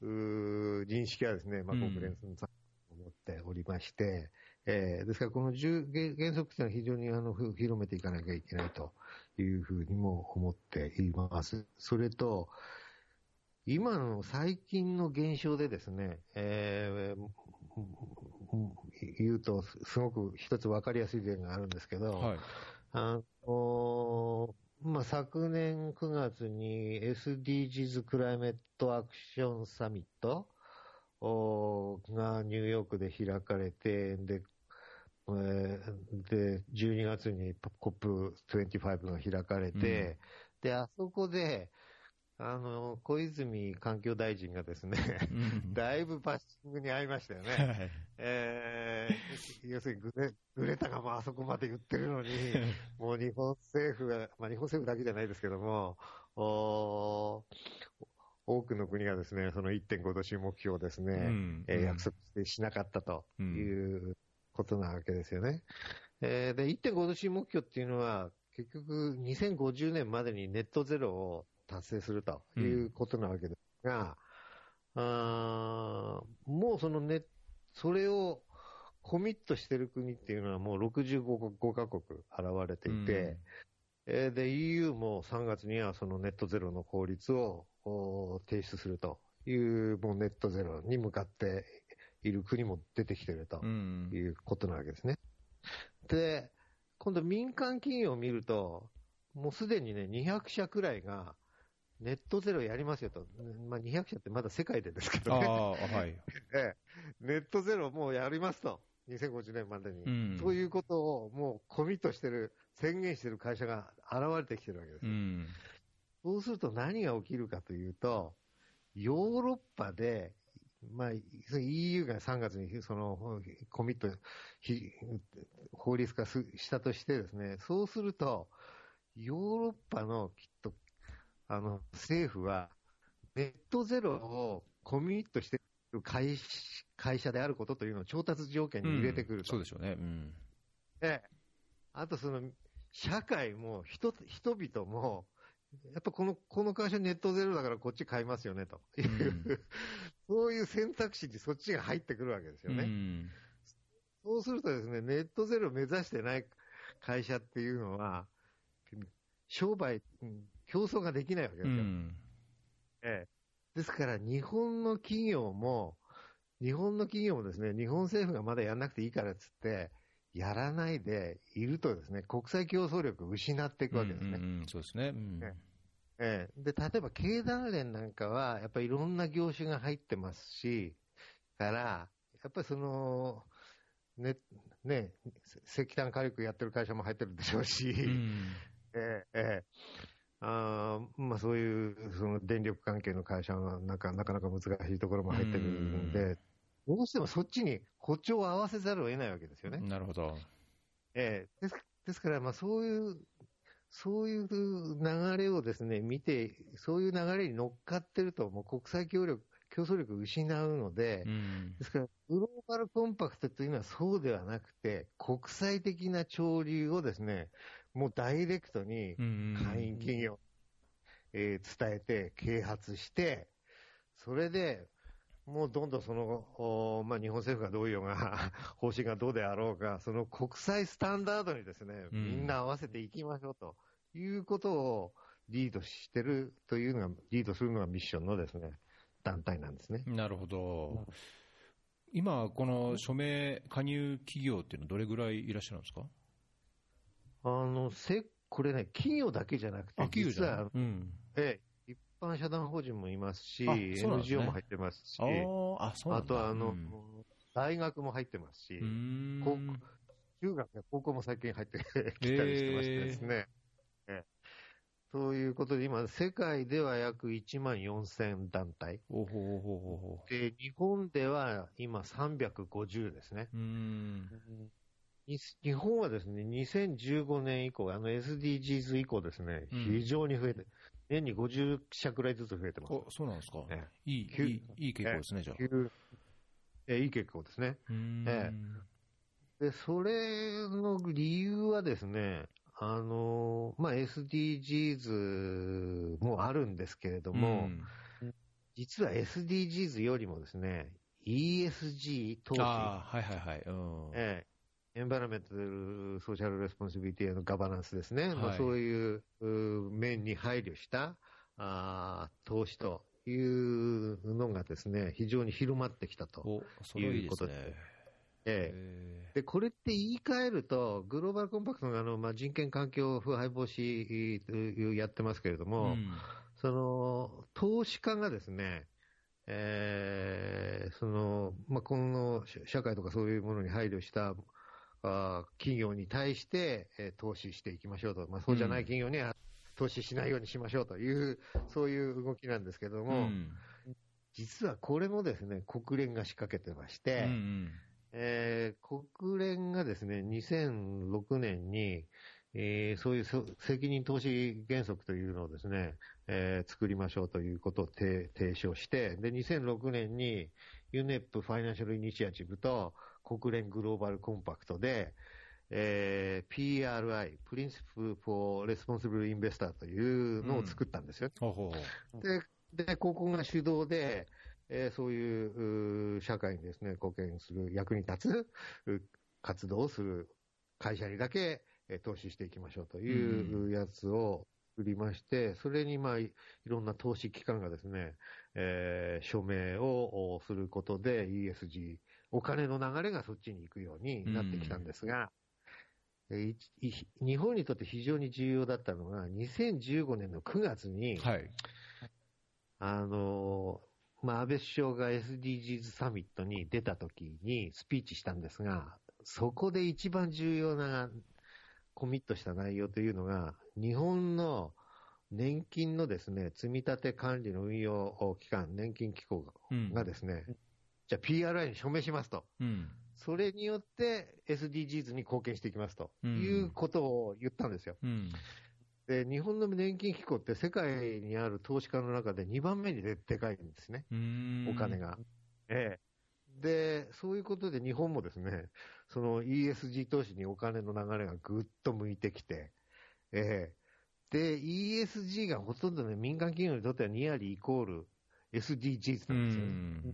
うー認識はですね、まあうん国連さん持っておりまして、えーですからこの10原原則というのは非常にあのふ広めていかなきゃいけないというふうにも思っています。それと、今の最近の現象でですね、えー言うと、すごく一つ分かりやすい例があるんですけど、はい。あのまあ、昨年9月に SDGs クライメットアクションサミットおがニューヨークで開かれて、で、えーで、12月に COP25 が開かれて、で、あそこで、あの、小泉環境大臣がですね、うん。だいぶバッシングに遭いましたよね。はい。えー要するにグレ、グレタがもうあそこまで言ってるのに、もう日本政府が、まあ日本政府だけじゃないですけども、おー多くの国がですね、その1.5度州目標をですね、うん。えー約束してしなかったということなわけですよね。えーで、1.5度州目標っていうのは、結局2050年までにネットゼロを達成するということなわけですが、あーもうそのね、それをコミットしてる国っていうのはもう65カ国現れていて、えーで、EU も3月にはそのネットゼロの法律をお提出するという、もうネットゼロに向かっている国も出てきてるということなわけですね。で、今度民間企業を見ると、もうすでにね、200社くらいがネットゼロやりますよと。まあ、200社ってまだ世界でですけどね。はい。ええ、ネットゼロもうやりますと。2050年までに。うんそういうことをもうコミットしてる、宣言してる会社が現れてきてるわけですよ。うん。そうすると何が起きるかというと、ヨーロッパで、まあ、EU が3月にそのコミット、ひ法律化すしたとしてですね、そうすると、ヨーロッパのきっと、あの、政府は、ネットゼロをコミットしている会会社であることというのを調達条件に入れてくると。そうでしょうね。うん。で、あとその、社会も人、人々も、やっぱこの、この会社ネットゼロだからこっち買いますよね、という、うんそういう選択肢にそっちが入ってくるわけですよね。うんそうするとですね、ネットゼロを目指してない会社っていうのは、商売、うん競争ができないわけですよ。うん。ええですから、日本の企業も、日本の企業もですね、日本政府がまだやらなくていいからっつって、やらないでいるとですね、国際競争力を失っていくわけですね。うんうんうんそうですね。うんえええ。で、例えば経団連なんかは、やっぱりいろんな業種が入ってますし、から、やっぱりその、ね、ね、石炭火力やってる会社も入ってるでしょうし、うん。ええええ。あーまあ、そういうその電力関係の会社はなんかなかなか難しいところも入ってるんで、どうしてもそっちに歩調を合わせざるを得ないわけですよね。なるほど。ええ。ですですから、まあ、そういう、そういう流れをですね、見て、そういう流れに乗っかってると、もう国際協力、競争力を失うので、うん。ですから、グローバルコンパクトというのはそうではなくて、国際的な潮流をですね、もうダイレクトにうん。会員企業、えー伝えて、啓発して、それで、もうどんどんその、おまあ、日本政府がどういうようが、方針がどうであろうが、その国際スタンダードにですね、うん。みんな合わせていきましょうということをリードしてるというのが、リードするのがミッションのですね、団体なんですね。なるほど。今、この署名加入企業っていうのはどれぐらいいらっしゃるんですか？あの、せ、これね、企業だけじゃなくて、あ、企業じ実はゃうん。ええ、一般社団法人もいますし、すね NGO も入ってますし、あーあ、とはあの、うん大学も入ってますし、中学や高校も最近入ってきたりしてましてですね。ええそういうことで、今、世界では約1万4000団体。おほほほほほ。で、日本では今350ですね。うん。に日本はですね、2015年以降、あの SDGs 以降ですね、うん非常に増えて、年に50社くらいずつ増えてます。あ、そうなんですか。えいい、い急い、いい傾向ですね、じゃあ。急えいい結構ですね。うーんえで、それの理由はですね、あの、まあ、SDGs もあるんですけれども、うん実は SDGs よりもですね、ESG 投資、ああ、はいはいはい。うん。ええ、 Environmental Social Responsibility のガバナンスですね、はいまあ、そういうう面に配慮したあー投資というのがですね、非常に広まってきたと。お、それはいいですね。ええ。で、これって言い換えると、グローバルコンパクトのあの、まあ、人権環境腐敗防止えやってますけれどえーも、うん。その、投資家がですね、えーその、まあ、今後、社社会とかそういうものに配慮した、あー企業に対して、えー投資していきましょうと。まあ、そうじゃない企業には投資しないようにしましょうという、そういう動きなんですけどうも、ん。実はこれもですね、国連が仕掛けてまして、うんうんえー国連がですね、2006年に、えーそういうそ責任投資原則というのをですね、えー作りましょうということを提提唱して、で、2006年に UNEP ファイナンシャルイニシアチブと国連グローバルコンパクトで、えー PRI、Principle for Responsible Investor というのを作ったんですよ。ほうほうほうで、で、ここが主導で、えーそういう社会にですね、貢献する、役に立つう活動をする会社にだけ、えー投資していきましょうというやつを作りまして、それにまあ、いいろんな投資機関がですね、えー署名をおすることで ESG、お金の流れがそっちに行くようになってきたんですが、日本にとって非常に重要だったのが、2015年の9月に、はい。あのまあ、安倍首相が SDGs サミットに出た時にスピーチしたんですが、そこで一番重要なコミットした内容というのが、日本の年金のですね、積み立て管理の運用機関、年金機構うんがですね、じゃあ PRI に署名しますと。うん。それによって SDGs に貢献していきますとうんいうことを言ったんですよ。うん。で、日本の年金機構って世界にある投資家の中で2番目にででかいんですね。お金。が。ええ。で、そういうことで日本もですね、その ESG 投資にお金の流れがぐっと向いてきて、ええ。で、ESG がほとんどね、民間企業にとってはニアリーイコール SDGs うなんですよ。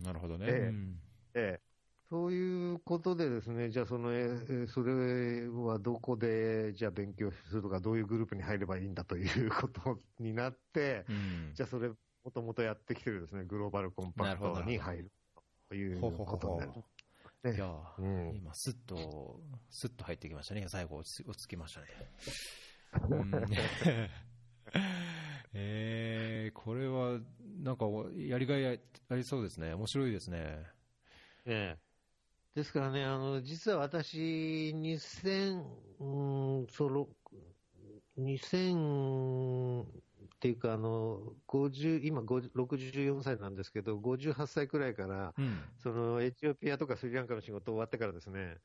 なるほどね。ええうんええ。そういうことでですね、じゃあその、ええそれはどこで、じゃあ勉強するとか、どういうグループに入ればいいんだということになって、うんじゃあそれ、もともとやってきてるですね、グローバルコンパクトに入るということになる。ほう。ねいやー、うん今、すっと、すっと入ってきましたね。最後、落ち落ち着きましたね。うん えー、これは、なんか、やりがいありそうですね。面白いですね。ええですからね、あの、実は私、2000、うん、その、2000っていうか、あの、50、今50 64歳なんですけど、58歳くらいから、うん。そのエチオピアとかスリランカの仕事終わってからですね、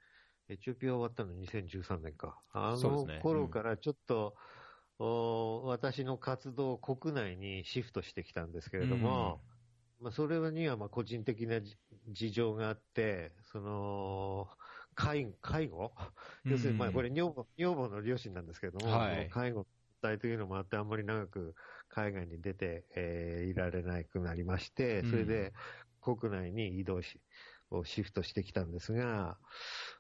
エチオピア終わったの2013年か。あの頃からちょっと、お私の活動を国内にシフトしてきたんですけれども、まあ、それにはまあ個人的なじ事情があって、その、介介護、うん要するにまあこれ女房、女房の両親なんですけれども、はい。介護の問題というのもあって、あんまり長く海外に出て、えーいられなくなりまして、それで国内に移動し、をシフトしてきたんですが、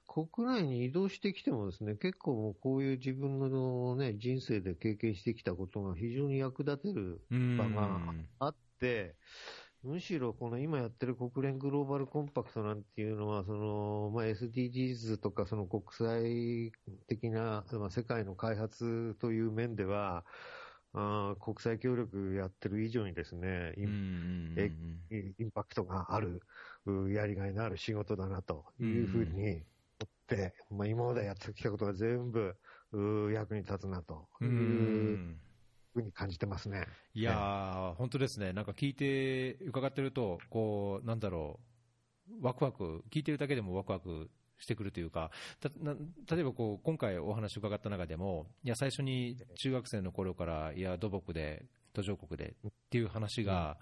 国内に移動してきてもですね、結構もうこういう自分のね、人生で経験してきたことが非常に役立てるうん。場があって、むしろこの今やってる国連グローバルコンパクトなんていうのは、その、まあ、SDGs とかその国際的な、まあ、世界の開発という面では、あー国際協力やってる以上にですね、インパクトがある、うやりがいのある仕事だなというふうに思っ、まあ、今までやってきたことが全部役に立つなというふうに感じてますね。いやー、本当ですね、なんか聞いて、伺ってると、こう、なんだろう、ワクワク、聞いてるだけでもワクワクしてくるというか、例えばこう今回お話伺った中でも、いや、最初に中学生の頃から、いや、土木で、途上国でっていう話が、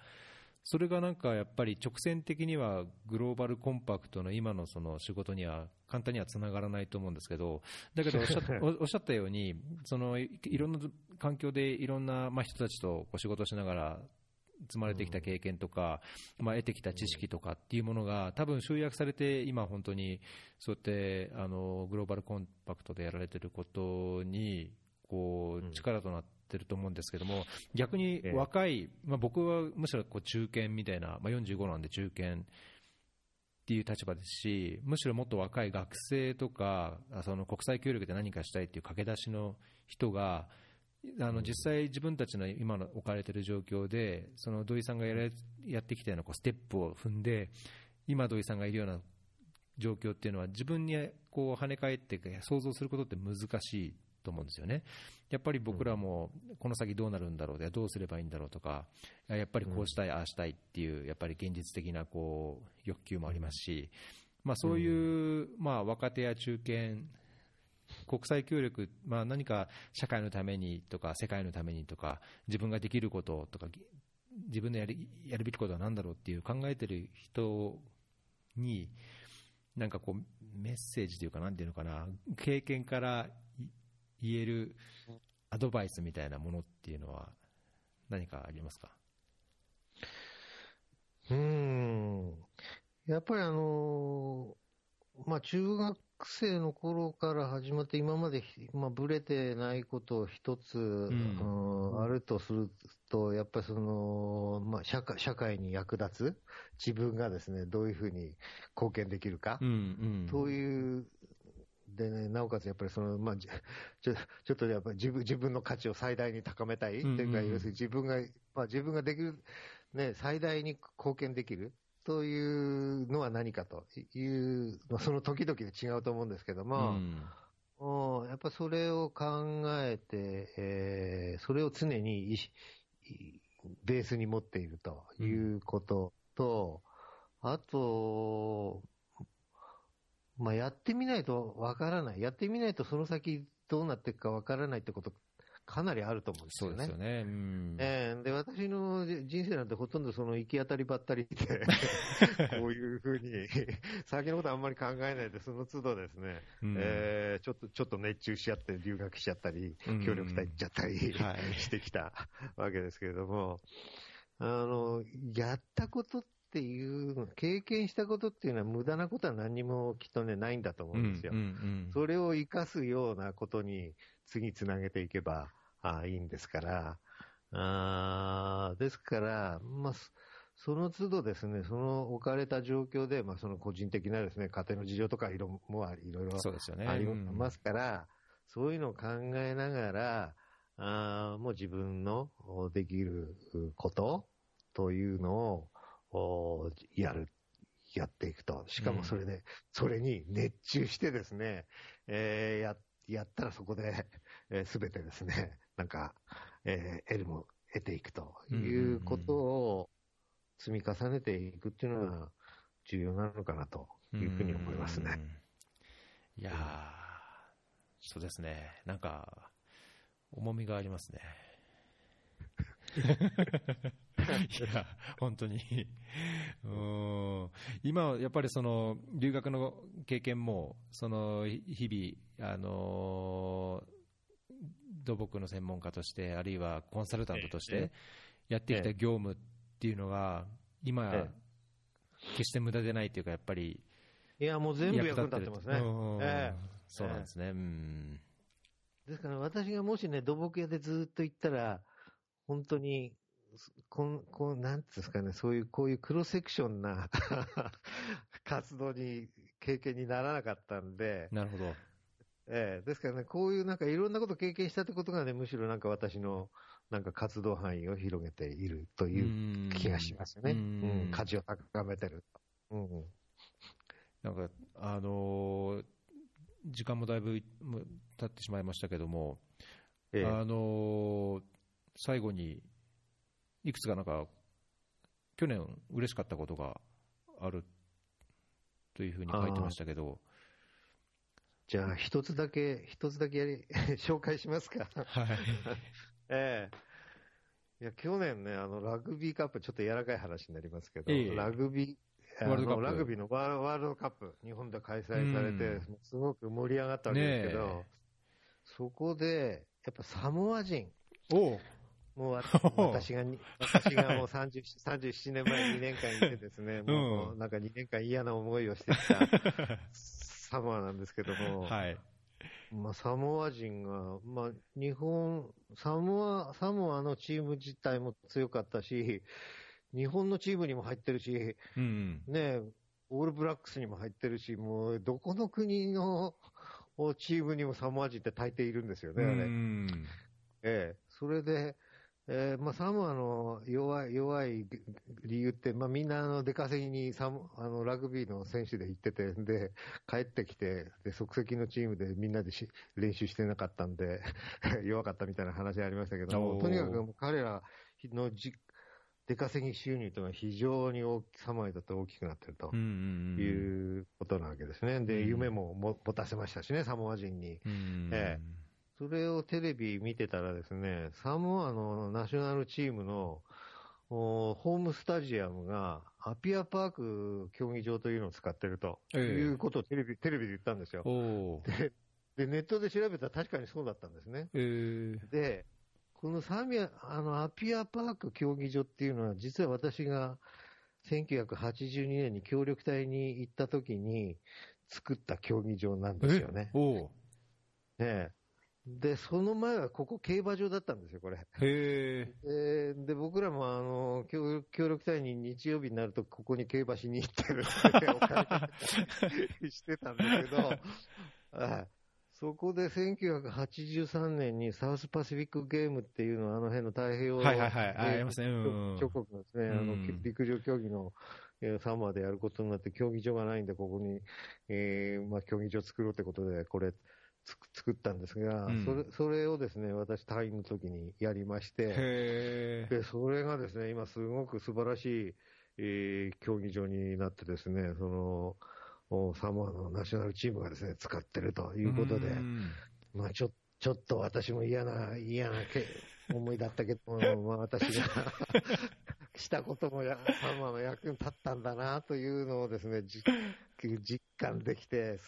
それがなんかやっぱり直線的にはグローバルコンパクトの今のその仕事には簡単にはつながらないと思うんですけど、だけどおっしゃ おっしゃったように、そのいろんな環境でいろんなまあ人たちとお仕事しながら積まれてきた経験とか、まあ、得てきた知識とかっていうものが、多分集約されて、今、本当にそうやってあのグローバルコンパクトでやられてることにこう力となってってると思うんですけども、逆に若い、まあ、僕はむしろこう中堅みたいな、まあ、45なんで中堅っていう立場ですし、むしろもっと若い学生とか、その国際協力で何かしたいっていう駆け出しの人が、あの実際、自分たちの今の置かれている状況で、その土井さんがややってきたようなこうステップを踏んで、今、土井さんがいるような状況っていうのは、自分にこう跳ね返って想像することって難しいと思うんですよね。やっぱり僕らもこの先どうなるんだろうで、どうすればいいんだろうとか、やっぱりこうしたい、ああしたいっていう、やっぱり現実的なこう欲求もありますし、まあ、そういう、まあ、若手や中堅、国際協力、まあ、何か社会のためにとか、世界のためにとか、自分ができることとか、自分のやるやるべきことは何だろうっていう考えてる人に、なんかこう、メッセージというか、なんていうのかな、経験から言えるアドバイスみたいなものっていうのは何かありますか？うん。やっぱりあのー、まあ中学生の頃から始まって今まで、まあ、ぶれてないことを一つ、うん、あるとすると、やっぱりその、まあ社会、社会に役立つ自分がですね、どういうふうに貢献できるか、うんうん、というでね、なおかつやっぱりその、まあ、ちょちょっとやっぱり自分自分の価値を最大に高めたい、というか、要するに自分が、まあ、自分ができる、ね、最大に貢献できるというのは何かという、まあ、その時々で違うと思うんですけども、うん、やっぱそれを考えて、えー、それを常にベースに持っているということと、うん、あと、まあ、やってみないとわからない。やってみないとその先どうなっていくかわからないってこと、かなりあると思うんですよね。そうですよね。うん、えー、で、私の人生なんてほとんどその行き当たりばったりで こういうふうに、先のことあんまり考えないで、その都度ですね、うん、えー、ちょっと、ちょっと熱中しちゃって留学しちゃったり、協力隊行っちゃったり、してきたわけですけれども、あの、やったことってっていう、経験したことっていうのは無駄なことは何にもきっとね、ないんだと思うんですよ。うんうんうん、それを生かすようなことに次つなげていけばあいいんですから、あですから、まあ、その都度ですね、その置かれた状況で、まあ、その個人的なですね、家庭の事情とかいろもいろいろありますから、そういうのを考えながら、あもう自分のできることというのを、やる、やっていくと。しかもそれで、うん、それに熱中してですね、えー、や、やったらそこで、えー、全てですね、なんか、えー、得るも得ていくということを積み重ねていくっていうのが重要なのかなというふうに思いますね。いやー、そうですね。なんか、重みがありますね。いや、本当に。うん。今、やっぱりその留学の経験も、その日々、あの土木の専門家として、あるいはコンサルタントとしてやってきた業務っていうのが、今、決して無駄でないというか、やっぱり。いや、もう全部役に立ってますね。そうなんですね。うん、ですから、私がもしね、土木屋でずっと行ったら、本当にこん、こう、なんですかね、そういう、こういうクロセクションな 活動に、経験にならなかったんで。なるほど。ええですからね、こういうなんかいろんなこと経験したってことがね、むしろなんか私のなんか活動範囲を広げているという気がしますよね。うん、価値を高めてる。うん。なんか、あのー、時間もだいぶ経ってしまいましたけども、ええあのー最後にいくつかなんか、去年、嬉しかったことがあるというふうに書いてましたけど、じゃあ、一つだけ、一つだけやり、紹介しますか。はい、ええ。いや、去年ね、あの、ラグビーカップ、ちょっと柔らかい話になりますけど、ええ。ラグビー、ラグビーのワールドカップ、日本で開催されてうん、すごく盛り上がったわけですけど、ねえ。そこで、やっぱサモア人、おうもうわ 私がに、私がもう30 37年前に2年間いてですね、もうなんか2年間嫌な思いをしてきた サモアなんですけども、はい、まあ、サモア人が、まあ、日本、サモア、サモアのチーム自体も強かったし、日本のチームにも入ってるし、うん、ね、オールブラックスにも入ってるし、もうどこの国のチームにもサモア人って大抵いるんですよね、あれ。うん。ええ、それで、えーまあ、サモアの弱い弱い理由って、まあ、みんなあの出稼ぎにサモあのラグビーの選手で行ってて、で帰ってきてで、即席のチームでみんなでし練習してなかったんで、弱かったみたいな話ありましたけども、とにかく彼らのじ出稼ぎ収入というのは非常に大きサモアにとって大きくなってるということなわけですね、でうん。夢もも持たせましたしね、サモア人に。うんえそれをテレビ見てたらですね、サモアのナショナルチームのおホームスタジアムがアピアパーク競技場というのを使ってると、ええいうことをテレビテレビで言ったんですよ。でで、ネットで調べたら確かにそうだったんですね。えーで、このサミア、あの、アピアパーク競技場っていうのは、実は私が1982年に協力隊に行った時に作った競技場なんですよね。おうねえで、その前はここ競馬場だったんですよ、これ。へえ、えー。で、僕らもあの協協力隊に日曜日になると、ここに競馬しに行ってるってお金 してたんだけど、はいそこで1983年にサウスパシフィックゲームっていうのは、あの辺の太平洋はいはいはい。あありますね。うん諸国のですね、あのうん陸上競技の、えーサモアでやることになって、競技場がないんで、ここに、えーまあ、競技場作ろうってことで、これ、作ったんですが、うん。それそれをですね、私、隊員の時にやりまして、で、それがですね、今すごく素晴らしい、えー競技場になってですね、その、おサモアのナショナルチームがですね、使ってるということで、うん。まあちょ、ちょっと私も嫌な、嫌なけ思いだったけど、まあ私が したこともや、サモアの役に立ったんだなというのをですね、じ実感できて、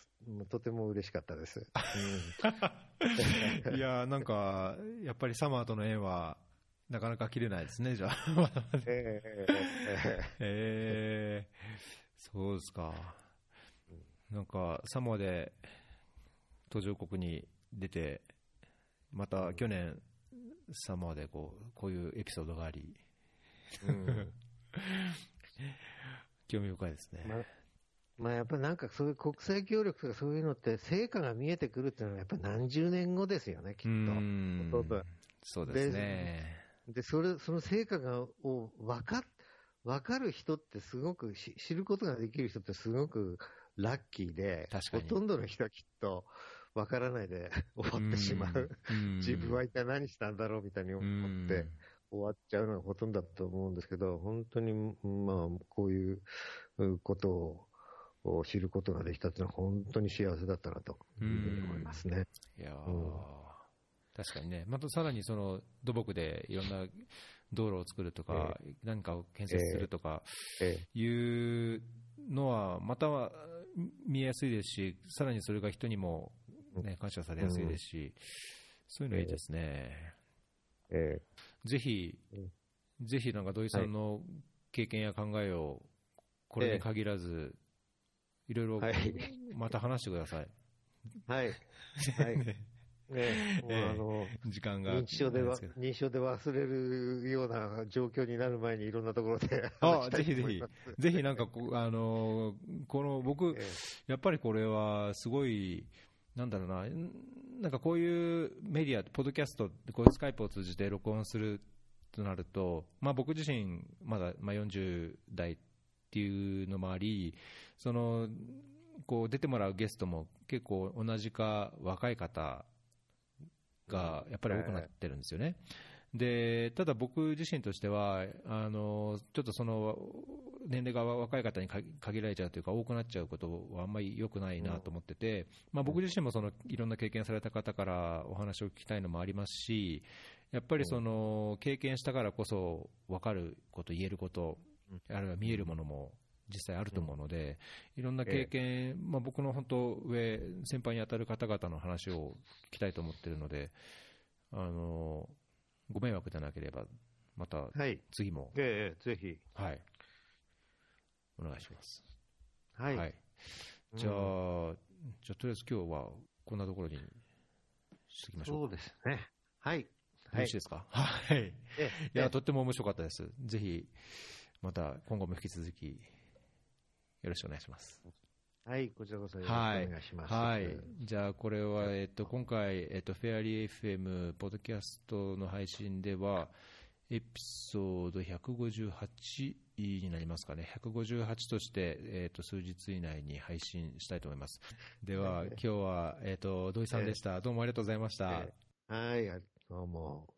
とても嬉しかったです。うん いやーなんか、やっぱりサマーとの縁は、なかなか切れないですね、じゃあ。ええ ええー、そうですか。なんか、サモアで途上国に出て、また去年、サモアでこうこういうエピソードがあり、えうん興味深いですね。まあまあ、やっぱりなんかそういう国際協力とかそういうのって成果が見えてくるっていうのはやっぱり何十年後ですよね、きっうと。んほとんどそうですね。で、それ、その成果が、を分かっ、分かる人ってすごくし、知ることができる人ってすごくラッキーで、ほとんどの人はきっと分からないで終わってしまう。うん 自分は一体何したんだろうみたいに思って終わっちゃうのがほとんどだと思うんですけど、本当に、まあ、こういううことをを知ることができたっていうのは本当に幸せだったなというふうに思いますね。いやー。うん。確かにね、またさらにその土木でいろんな道路を作るとか、何かを建設するとかえいうのは、または見えやすいですし、さらにそれが人にも、ね、感謝されやすいですし、そういうのいいですね。ええぜひうん、ぜひなんか土井さんの経験や考えを、これに限らず、いろいろはい。また話してください。え はい。はい。ね。あの、時間が。認知症では認知症で忘れるような状況になる前にいろんなところであ話したいと思います。ぜひなんかあのーこの僕、えやっぱりこれはすごい、なんだろうな、んなんかこういうメディア、ポッドキャスト、こういうスカイプを通じて録音するとなると、まあ、僕自身、まだ、まあ、40代っていうのもあり、そのこう出てもらうゲストも結構同じか若い方がやっぱり多くなってるんですよね。でただ僕自身としてはあのちょっとその年齢が若い方に限られちゃうというか多くなっちゃうことはあんまり良くないなと思ってて、まあ、僕自身もそのいろんな経験された方からお話を聞きたいのもありますしやっぱりその経験したからこそ分かること言えることあるいは見えるものも実際あると思うので、いろんな経験、まあ、僕の本当上、先輩に当たる方々の話を聞きたいと思っているので、あのご迷惑でなければ、また次も、ええ、ぜひ、はい、お願いします。はい、はい、じゃあ、うん、じゃあとりあえず今日はこんなところにしておきましょうそうですね。はい。よろしいですか？はい。いや、とっても面白かったです。ぜひ、また今後も引き続き、よろしくお願いします。はい、こちらこそよろしくお願いします。はい、はい、じゃあこれは、えっと、今回、えっと、フェアリー FM、ポッドキャストの配信では、エピソード158になりますかね、158として、えー、と数日以内に配信したいと思います。では、今日は、えー、と土井さんでした、どうもありがとうございました。はい、どうも。